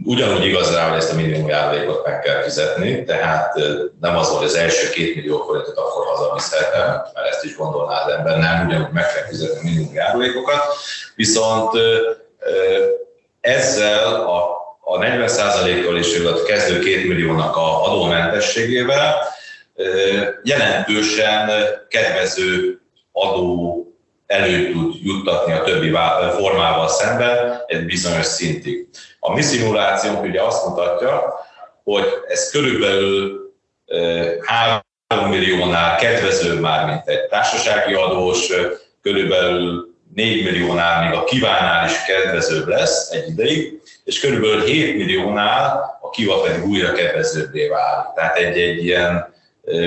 ugyanúgy igaz rá, hogy ezt a minimum járulékot meg kell fizetni, tehát nem az, hogy az első két millió forintot akkor hazaviszhetem, mert ezt is gondolná az ember, nem, ugyanúgy meg kell fizetni a minimum járulékokat, viszont ezzel a, a 40%-kal is a kezdő két milliónak a adómentességével jelentősen kedvező adó elő tud juttatni a többi formával szemben egy bizonyos szintig. A mi szimulációnk ugye azt mutatja, hogy ez körülbelül 3 milliónál kedvezőbb már, mint egy társasági adós, körülbelül 4 milliónál még a kívánál is kedvezőbb lesz egy ideig, és körülbelül 7 milliónál a kiva pedig újra kedvezőbbé válik. Tehát egy, egy ilyen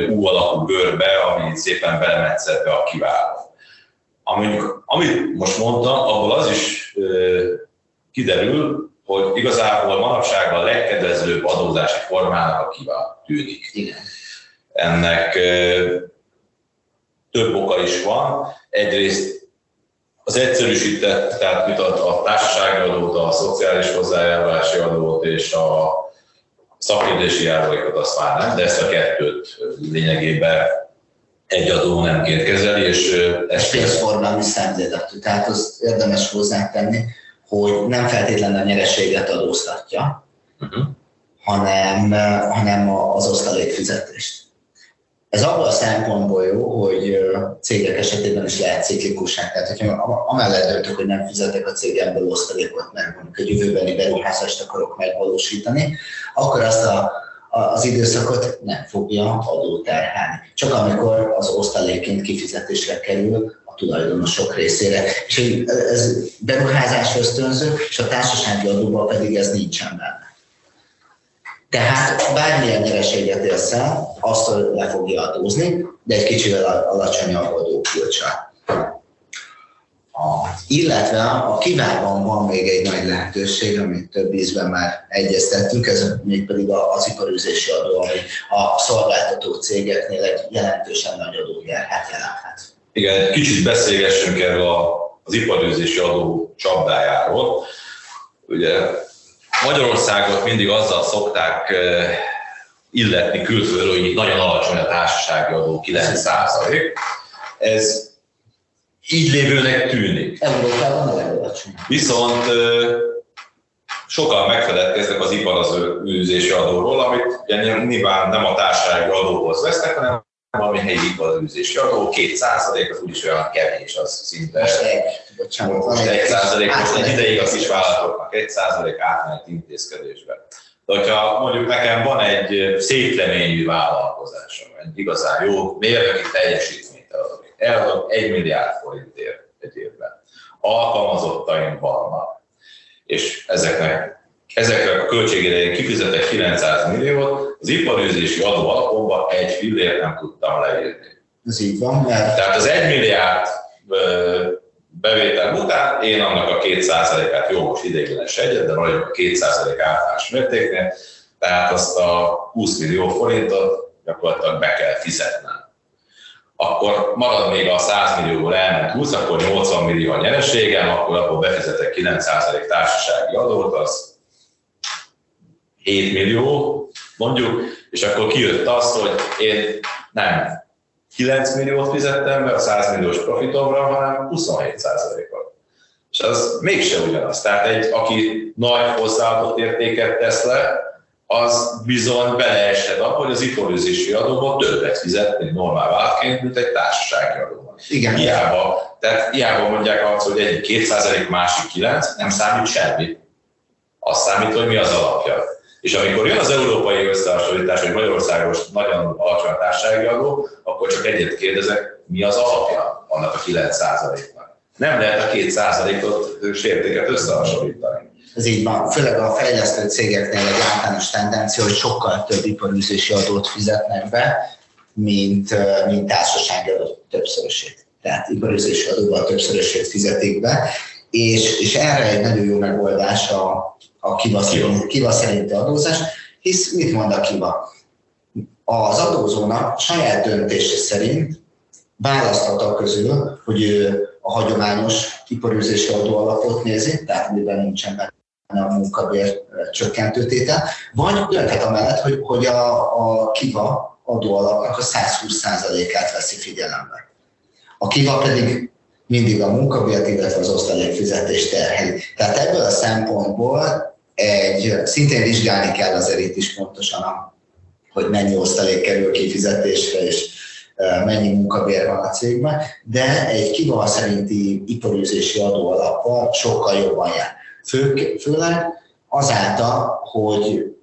U alakú görbe, ami szépen belemetszett be a kiváló. Mondjuk, amit most mondtam, abból az is kiderül, hogy igazából manapság a legkedvezőbb adózási formának a kiváló tűnik. Igen. Ennek több oka is van. Egyrészt az egyszerűsített, tehát mit a, társasági adót, a szociális hozzájárulási adót és a szakképzési járulékot azt már nem, de ezt a kettőt lényegében egy adó nem két kezeli, és ezt... Pénzforgalmi szemléletű, tehát az érdemes hozzátenni, hogy nem feltétlenül a nyereséget adóztatja, uh-huh. hanem, hanem az osztalékfizetést. Ez abban a szempontból jó, hogy cégek esetében is lehet ciklikusság. Tehát, hogyha amellett döntök, hogy nem fizetek a cégemből osztalékot, mert mondjuk egy jövőbeni beruházást akarok megvalósítani, akkor azt a, az időszakot nem fogja adóterhelni. Csak amikor az osztalékként kifizetésre kerül a tulajdonosok részére. És ez beruházás ösztönző, és a társasági adóban pedig ez nincsen benne. Tehát bármilyen nyereséget élsz el, azt le fogja adózni, de egy kicsivel alacsonyabb adókulcsal. Illetve a kiválban van még egy nagy lehetőség, amit több ízben már egyeztettünk, ez mégpedig az iparűzési adó, ami a szolgáltató cégeknél egy jelentősen nagy adógerhet jelenthet. Igen, kicsit beszélgessünk erről az iparűzési adó csapdájáról. Ugye Magyarországot mindig azzal szokták illetni külföldről, hogy itt nagyon alacsony a társasági adó, 9 Ez így lévőnek tűnik. Európában a legalacsonyabb. Viszont sokan megfeledkeznek az iparazőzési adóról, amit ugye nyilván nem a társasági adóhoz vesznek, hanem valami helyi iparűzési adó, 2 százalék, az úgyis olyan kevés, az szinte... Most egy, bocsánat, most egy százalék, most egy ideig a kis vállalatoknak egy százalék átmenet intézkedésbe. De hogyha mondjuk nekem van egy szép reményű vállalkozásom, egy igazán jó mérnöki teljesítményt eladok, eladok egy milliárd forintért egy évben, alkalmazottaim vannak, és ezeknek ezekre a költségére én kifizetek 900 milliót, az iparűzési adó alapomban egy fillért nem tudtam leírni. Ez így van, mert... Tehát az 1 milliárd bevétel után én annak a 2%-át, jó, most ideiglenes egyet, de vagyok a 2% általános mértéknél, tehát azt a 20 millió forintot gyakorlatilag be kell fizetnem. Akkor marad még a 100 millióból elment 20, akkor 80 millió a nyereségem, akkor abból befizetek 9% társasági adót, az 7 millió, mondjuk, és akkor kijött az, hogy én nem 9 milliót fizettem be a 100 milliós profitomra, hanem 27 ot És az mégse ugyanaz. Tehát egy, aki nagy hozzáadott értéket tesz le, az bizony beleeshet abba, hogy az iparűzési adóban többet fizet, mint normál vállalatként, mint egy társasági adóban. Igen. Hiába, tehát hiába mondják azt, hogy egyik 2%, másik 9, nem számít semmi. Az számít, hogy mi az alapja. És amikor jön az európai összehasonlítás, hogy Magyarországos nagyon alacsony a társasági adó, akkor csak egyet kérdezek, mi az alapja annak a 9%-nak. Nem lehet a 2%-ot sértéket összehasonlítani. Ez így van. Főleg a fejlesztő cégeknél egy általános tendencia, hogy sokkal több iparűzési adót fizetnek be, mint, mint társasági adót többszörösét. Tehát iparűzési adóval többszörösét fizetik be, és, és erre egy nagyon jó megoldás a, a kiva, szerint, kiva szerinti adózás, hisz mit mond a kiva? Az adózónak saját döntése szerint választhat közül, hogy ő a hagyományos iparűzési adóalapot nézi, tehát miben nincsen benne a munkabér csökkentőtétel, vagy dönthet amellett, hogy, hogy a, a kiva adóalapnak a 120%-át veszi figyelembe. A kiva pedig mindig a munkabért, illetve az osztalékfizetést terheli. Tehát ebből a szempontból egy, szintén vizsgálni kell azért itt is pontosan, hogy mennyi osztalék kerül kifizetésre, és mennyi munkabér van a cégben, de egy kival szerinti iparűzési adó alappal sokkal jobban jár. Fő, főleg azáltal, hogy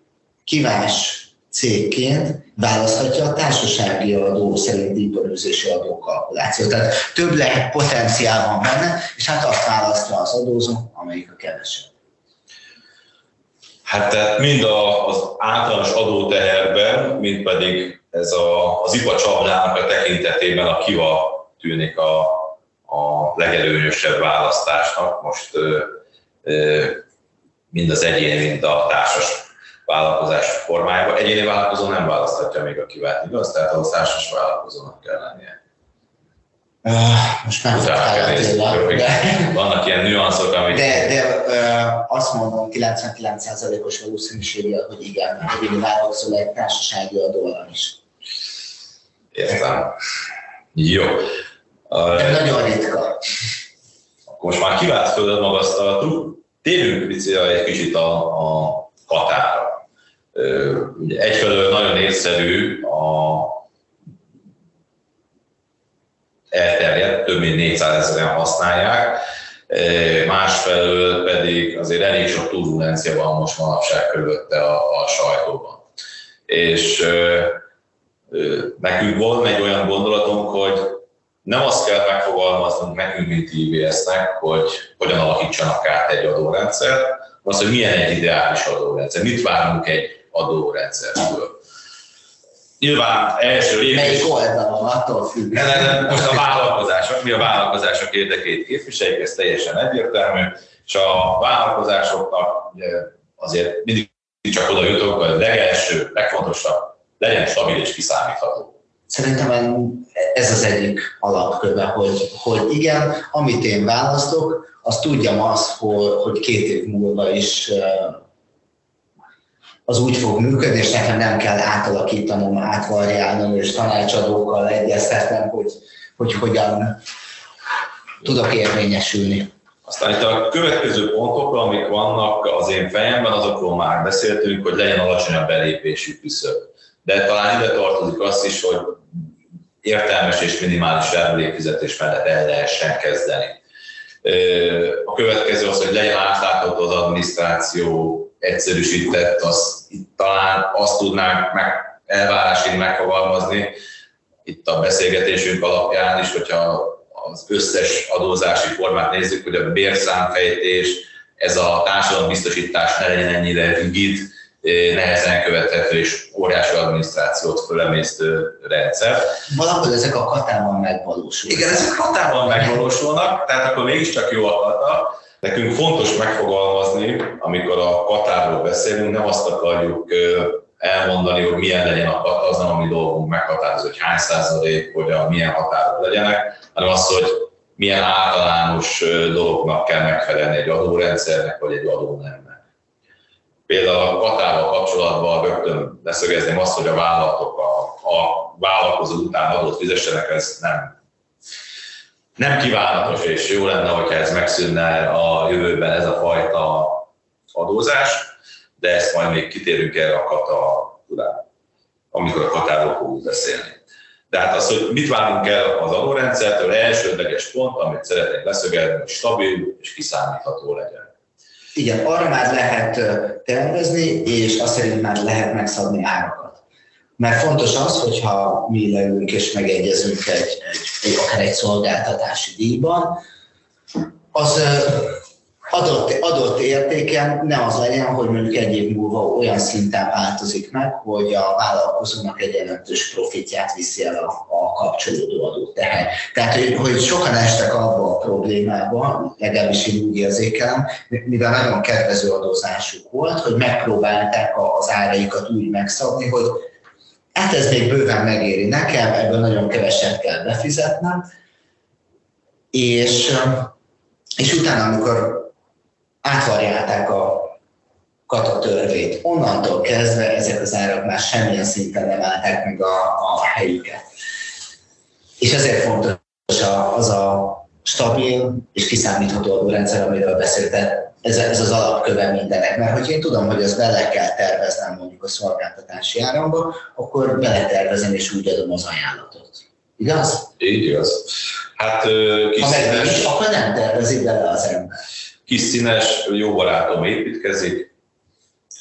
kivás cégként választhatja a társasági adó szerinti iparűzési adókalkulációt. Tehát több lehet potenciál van benne, és hát azt választja az adózó, amelyik a kevesebb. Hát tehát mind a, az általános adóteherben, mind pedig ez a, az IPA csapdának a tekintetében a kiva tűnik a, a legelőnyösebb választásnak. Most ö, ö, mind az egyéni, mind a társas vállalkozás formájában. Egyéni vállalkozó nem választhatja még a kivát, igaz? Tehát a társas vállalkozónak kell lennie. Most már tényleg, de... Vannak ilyen nüanszok, amik... De, de uh, azt mondom 99%-os valószínűséggel, hogy igen, hogy vállalkozó egy társasági adóval is. Értem. Jó. De uh, nagyon ritka. Akkor most már kivált földön magasztaltuk. Térjünk egy kicsit a, a határa. Egyfelől nagyon észszerű a elterjedt, több mint 400 ezeren használják, másfelől pedig azért elég sok turbulencia van most manapság körülötte a, a sajtóban. És nekünk volt egy olyan gondolatunk, hogy nem azt kell megfogalmaznunk nekünk, mint IBS-nek, hogy hogyan alakítsanak át egy adórendszer, az, hogy milyen egy ideális adórendszer, mit várunk egy adórendszerből. Nyilván első lépés... Melyik oldalon, attól függ. Nem, nem, nem, most a vállalkozások, mi a vállalkozások érdekét képviseljük, ez teljesen egyértelmű, és a vállalkozásoknak azért mindig csak oda jutok, hogy a legelső, legfontosabb, legyen stabil és kiszámítható. Szerintem ez az egyik alapköve, hogy, hogy igen, amit én választok, azt tudjam azt, hogy, hogy két év múlva is az úgy fog működni, és nekem nem kell átalakítanom, átvariálnom, és tanácsadókkal egyeztetnem, hogy, hogy hogyan tudok érvényesülni. Aztán itt a következő pontok, amik vannak az én fejemben, azokról már beszéltünk, hogy legyen alacsonyabb belépési küszöb. De talán ide tartozik az is, hogy értelmes és minimális járulékfizetés mellett el lehessen kezdeni. A következő az, hogy legyen átlátható az adminisztráció, egyszerűsített, az, itt talán azt tudnánk meg, elvárásként megfogalmazni, itt a beszélgetésünk alapján is, hogyha az összes adózási formát nézzük, hogy a bérszámfejtés, ez a társadalombiztosítás ne legyen ennyire rigid, nehezen követhető és óriási adminisztrációt fölemésztő rendszer. Valahol ezek a katában megvalósulnak. Igen, ezek katában megvalósulnak, tehát akkor mégiscsak jó a kata. Nekünk fontos megfogalmazni, amikor a katáról beszélünk, nem azt akarjuk elmondani, hogy milyen legyen a kata, az nem a mi dolgunk meghatározni, hogy hány százalék, hogy a milyen határok legyenek, hanem az, hogy milyen általános dolognak kell megfelelni egy adórendszernek, vagy egy adónemnek. Például a katával kapcsolatban rögtön leszögezném azt, hogy a vállalatok a, a vállalkozó után adót fizessenek, ez nem, nem kívánatos, és jó lenne, hogyha ez megszűnne a jövőben ez a fajta adózás, de ezt majd még kitérünk erre a kata amikor a katáról fogunk beszélni. De hát az, hogy mit várunk el az adórendszertől, elsődleges pont, amit szeretnék leszögezni, hogy stabil és kiszámítható legyen. Igen, arra már lehet tervezni, és azt szerint már lehet megszabni árakat. Mert fontos az, hogyha mi leülünk és megegyezünk egy, egy, egy akár egy szolgáltatási díjban, az adott, adott értéken ne az legyen, hogy mondjuk egy év múlva olyan szinten változik meg, hogy a vállalkozónak egy jelentős profitját viszi el a, a kapcsolódó adó teher. Tehát, hogy, hogy sokan estek abba a problémába, legalábbis én úgy érzékelem, mivel nagyon kedvező adózásuk volt, hogy megpróbálták az áraikat úgy megszabni, hogy hát ez még bőven megéri nekem, ebből nagyon keveset kell befizetnem, és, és utána, amikor átvarjálták a kata törvényt. Onnantól kezdve ezek az árak már semmilyen szinten nem állták meg a, a helyüket. És ezért fontos az a stabil és kiszámítható adórendszer, amiről beszéltem, ez, ez az alapköve mindenek. Mert hogyha én tudom, hogy ezt bele kell terveznem mondjuk a szolgáltatási áramba, akkor beletervezem és úgy adom az ajánlatot. Igaz? Így igaz. Hát, ha meg nincs, akkor nem tervezik bele az ember kis színes, jó barátom építkezik,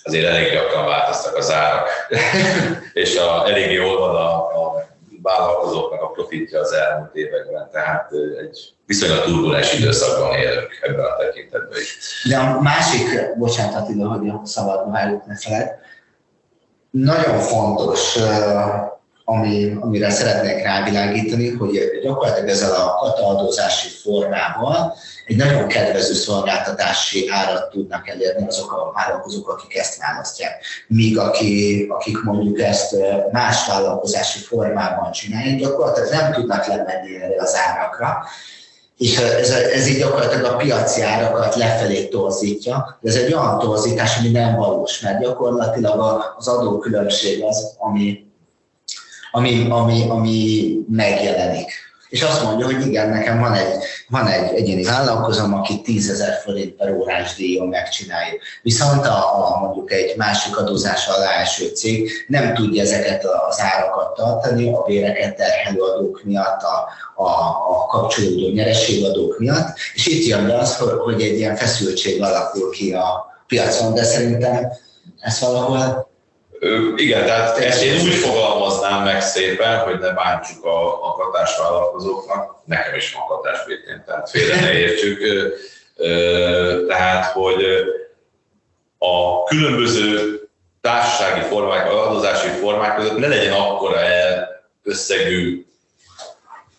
azért elég gyakran változtak az árak, és a, elég jól van a, a vállalkozóknak a profitja az elmúlt években, tehát egy viszonylag turbulens időszakban élünk ebben a tekintetben is. De a másik, bocsánat Attila, hogy a szabad előtt ne feled, nagyon fontos, ami, amire szeretnék rávilágítani, hogy gyakorlatilag ezzel a kataadózási formával egy nagyon kedvező szolgáltatási árat tudnak elérni azok a vállalkozók, akik ezt választják. Míg aki, akik mondjuk ezt más vállalkozási formában csinálják, gyakorlatilag nem tudnak lemenni erre az árakra, és ez, ez így gyakorlatilag a piaci árakat lefelé torzítja, de ez egy olyan torzítás, ami nem valós, mert gyakorlatilag az adókülönbség az, ami, ami, ami, ami megjelenik és azt mondja, hogy igen, nekem van egy, van egy egyéni vállalkozom, aki 10 ezer forint per órás díjon megcsinálja. Viszont a, a, mondjuk egy másik adózás alá eső cég nem tudja ezeket az árakat tartani, a béreket terhelő adók miatt, a, a, a kapcsolódó nyerességadók miatt, és itt jön be az, hogy egy ilyen feszültség alakul ki a piacon, de szerintem ez valahol igen, tehát ezt én úgy fogalmaznám meg szépen, hogy ne bántsuk a, a katásvállalkozóknak, nekem is van katásvétén, tehát félre ne értsük. Tehát, hogy a különböző társasági formák, vagy adózási formák között ne legyen akkora összegű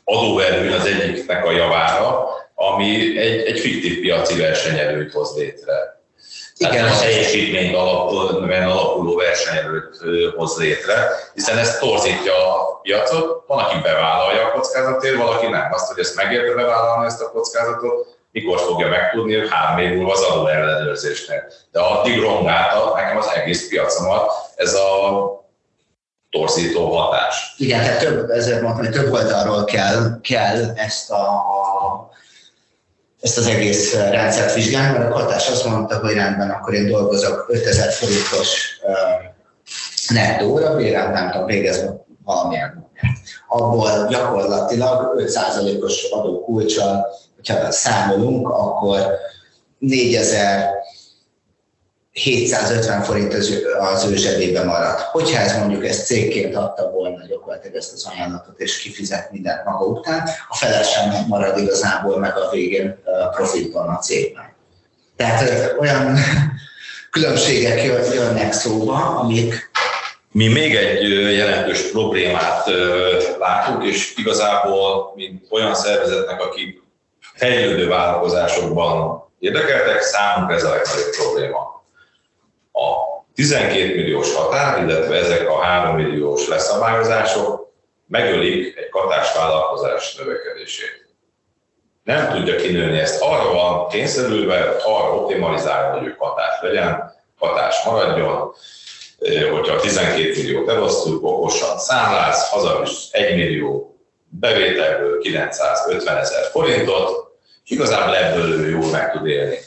adóverő az egyiknek a javára, ami egy, egy fiktív piaci versenyelőt hoz létre igen, a teljesítményt alapuló versenyerőt hoz létre, hiszen ez torzítja a piacot, van, aki bevállalja a kockázatért, valaki nem. Azt, hogy ezt megérte bevállalni ezt a kockázatot, mikor fogja megtudni, hogy három év múlva az adó ellenőrzésnél. De addig rongálta nekem az egész piacomat ez a torzító hatás. Igen, tehát több, ezért mondtam, hogy több oldalról kell, kell ezt a, a ezt az egész rendszert vizsgálni, mert a katás azt mondta, hogy rendben, akkor én dolgozok 5000 forintos uh, nettóra, bérem, nem tudom, végezve valamilyen munkát. abból gyakorlatilag 5%-os adókulcsal, hogyha számolunk, akkor 4000 750 forint az, az ő zsebébe maradt. Hogyha ez mondjuk ezt cégként adta volna gyakorlatilag ezt az ajánlatot, és kifizet mindent maga után, a felesem marad igazából meg a végén profitban a cégben. Tehát olyan különbségek jönnek szóba, amik mi még egy jelentős problémát látunk, és igazából, mint olyan szervezetnek, akik fejlődő vállalkozásokban érdekeltek, számunkra ez a legnagyobb probléma a 12 milliós határ, illetve ezek a 3 milliós leszabályozások megölik egy vállalkozás növekedését. Nem tudja kinőni ezt. Arra van kényszerülve, arra optimalizálni, hogy ő hatás legyen, hatás maradjon, hogyha 12 milliót elosztjuk, okosan számláz, hazavisz 1 millió bevételből 950 ezer forintot, és igazából ebből ő jól meg tud élni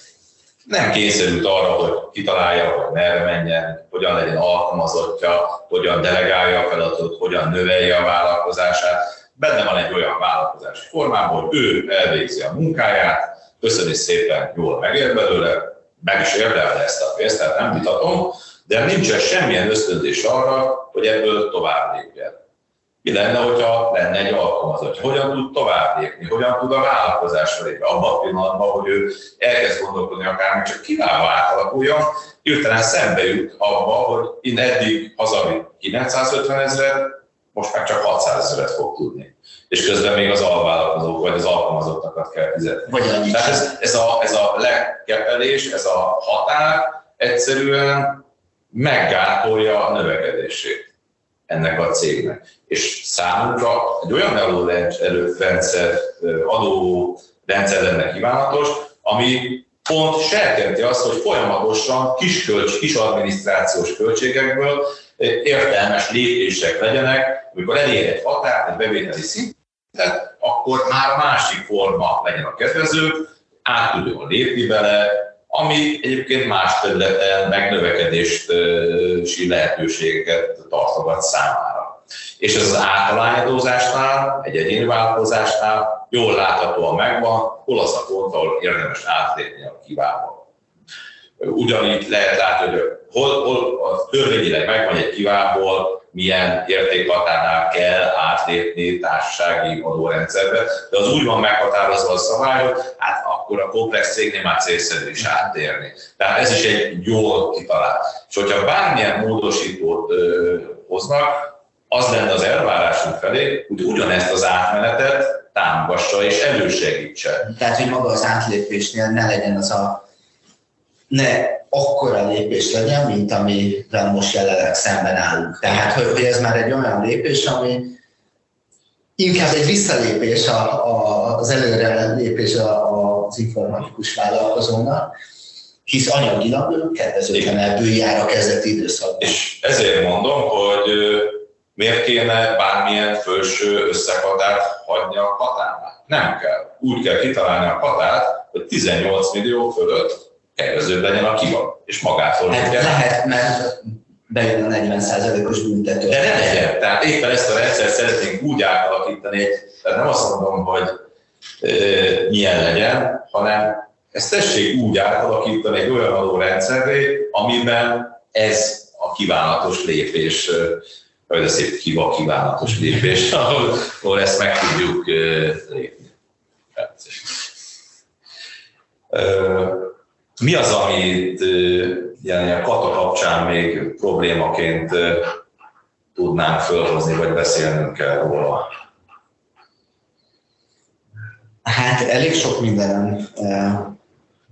nem kényszerült arra, hogy kitalálja, hogy merre menjen, hogyan legyen alkalmazottja, hogyan delegálja a feladatot, hogyan növelje a vállalkozását. Benne van egy olyan vállalkozási formában, hogy ő elvégzi a munkáját, köszöni szépen, jól megér belőle, meg is érdemelne ezt a pénzt, tehát nem vitatom, de nincsen semmilyen ösztönzés arra, hogy ebből tovább lépjen. Mi lenne, hogyha lenne egy alkalmazott? Hogyan tud tovább lépni? Hogyan tud a vállalkozásra lépni? Abban a pillanatban, hogy ő elkezd gondolkodni akár csak kiválva átalakuljon, hirtelen szembe jut abba, hogy én eddig hazavitt 950 ezeret, most már csak 600 ezeret fog tudni. És közben még az alvállalkozók vagy az alkalmazottakat kell fizetni. Vagy Tehát ez, ez, a, ez a lekepelés, ez a határ egyszerűen meggátolja a növekedését ennek a cégnek. És számunkra egy olyan adórendszer, adó rendszer lenne kívánatos, ami pont serkenti azt, hogy folyamatosan kis, kölcs, kis adminisztrációs költségekből értelmes lépések legyenek, amikor elér egy határt, egy bevételi szintet, akkor már másik forma legyen a kedvező, át tudjon lépni vele, ami egyébként más területen megnövekedési lehetőségeket tartogat számára. És ez az általányadózásnál, egy egyéni vállalkozásnál jól láthatóan megvan, hol az a pont, ahol érdemes átlépni a kívánba. Ugyanígy lehet látni, hogy hol, hol a törvényileg megvan egy kivából, milyen értékhatárnál kell átlépni társasági adórendszerbe, de az úgy van meghatározva a szabály, hogy hát akkor a komplex cégnél már célszerű is áttérni. Tehát ez is egy jól kitalált. És hogyha bármilyen módosítót ö, hoznak, az lenne az elvárásunk felé, hogy ugyanezt az átmenetet támogassa és elősegítse. Tehát, hogy maga az átlépésnél ne legyen az a ne akkora lépés legyen, mint amivel most jelenleg szemben állunk. Tehát, hogy, ez már egy olyan lépés, ami inkább egy visszalépés a, a, az előre lépés a, az informatikus vállalkozónak, hisz anyagilag ő kedvezőtlenebbül jár a kezdeti időszakban. És ezért mondom, hogy miért kéne bármilyen felső összehatárt hagyni a határnál? Nem kell. Úgy kell kitalálni a határt, hogy 18 millió fölött kedvezőbb legyen a kiva, és magától hát. Lehet, mert bejön a 40%-os büntető. De ne legyen. Tehát éppen ezt a rendszer szeretnénk úgy átalakítani, tehát nem azt mondom, hogy e, milyen legyen, hanem ezt tessék úgy átalakítani egy olyan adórendszerré, amiben ez a kívánatos lépés, vagy a szép kiva kívánatos lépés, ahol, ahol ezt meg tudjuk lépni. Mi az, amit ilyen, kata kapcsán még problémaként tudnánk fölhozni, vagy beszélnünk kell róla? Hát elég sok mindenen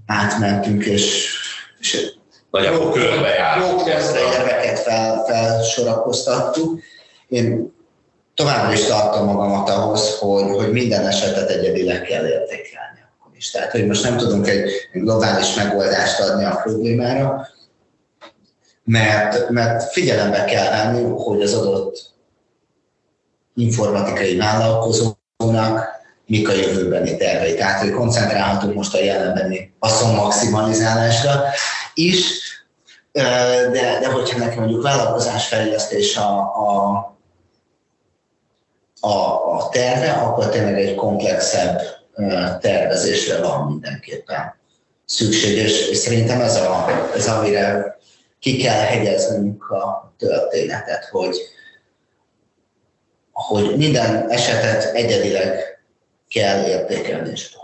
átmentünk, és, és Nagyjából körbe járt. Jó érveket fel, felsorakoztattuk. Én továbbra is tartom magamat ahhoz, hogy, hogy minden esetet egyedileg kell értékelni is. Tehát, hogy most nem tudunk egy globális megoldást adni a problémára, mert, mert figyelembe kell venni, hogy az adott informatikai vállalkozónak mik a jövőbeni tervei. Tehát, hogy koncentrálhatunk most a jelenbeni haszon maximalizálásra is, de, de hogyha nekem mondjuk vállalkozásfejlesztés a, a a, a terve, akkor tényleg egy komplexebb tervezésre van mindenképpen szükség, és, és szerintem ez, a, ez amire ki kell hegyeznünk a történetet, hogy, hogy minden esetet egyedileg kell értékelni is.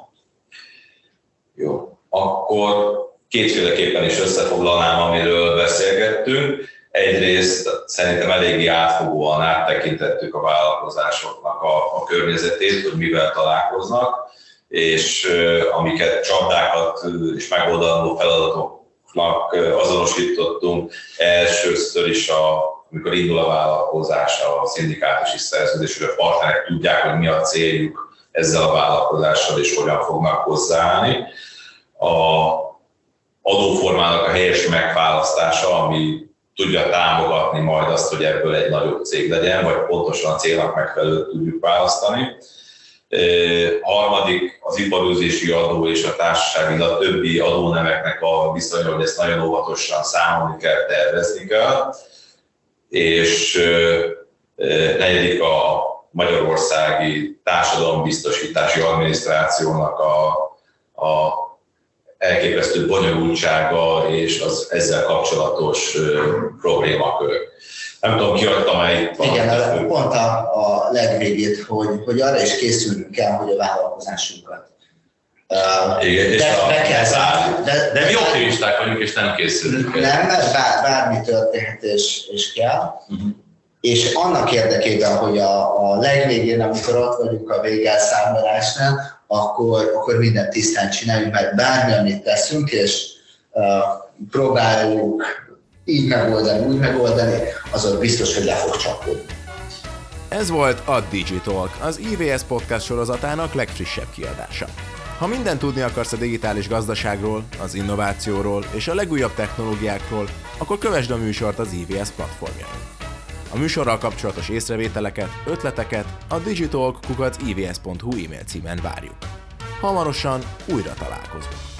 Jó, akkor kétféleképpen is összefoglalnám, amiről beszélgettünk. Egyrészt szerintem eléggé átfogóan áttekintettük a vállalkozásoknak a, a környezetét, hogy mivel találkoznak, és amiket csapdákat és megoldandó feladatoknak azonosítottunk, elsőször is a amikor indul a vállalkozás, a szindikátusi szerződés, hogy a partnerek tudják, hogy mi a céljuk ezzel a vállalkozással, és hogyan fognak hozzáállni. A adóformának a helyes megválasztása, ami tudja támogatni majd azt, hogy ebből egy nagyobb cég legyen, vagy pontosan a célnak megfelelően tudjuk választani. A harmadik az iparőzési adó és a társasági, a többi adónemeknek a viszonya, hogy ezt nagyon óvatosan számolni kell, tervezni kell. És negyedik a Magyarországi Társadalombiztosítási Adminisztrációnak a, a elképesztő bonyolultsága és az ezzel kapcsolatos problémakörök. Nem tudom, kiadtam egy Igen, pont a, a legvégét, hogy, hogy arra is készülnünk kell, hogy a vállalkozásunkat igen, és de, a, be kell zárni. De, de mi optimisták vagyunk, és nem készülünk. Nem, mert bár, bármi történhet, és, és kell. Uh-huh. És annak érdekében, hogy a, a legvégén, amikor ott vagyunk a végelszámolásnál, akkor, akkor mindent tisztán csináljuk, mert bármi, amit teszünk, és uh, próbáljuk így megoldani, úgy megoldani, azon biztos, hogy le fog csapódni. Ez volt a Digitalk, az IVS podcast sorozatának legfrissebb kiadása. Ha mindent tudni akarsz a digitális gazdaságról, az innovációról és a legújabb technológiákról, akkor kövesd a műsort az IVS platformjain. A műsorral kapcsolatos észrevételeket, ötleteket a digitalk.ivs.hu e-mail címen várjuk. Hamarosan újra találkozunk.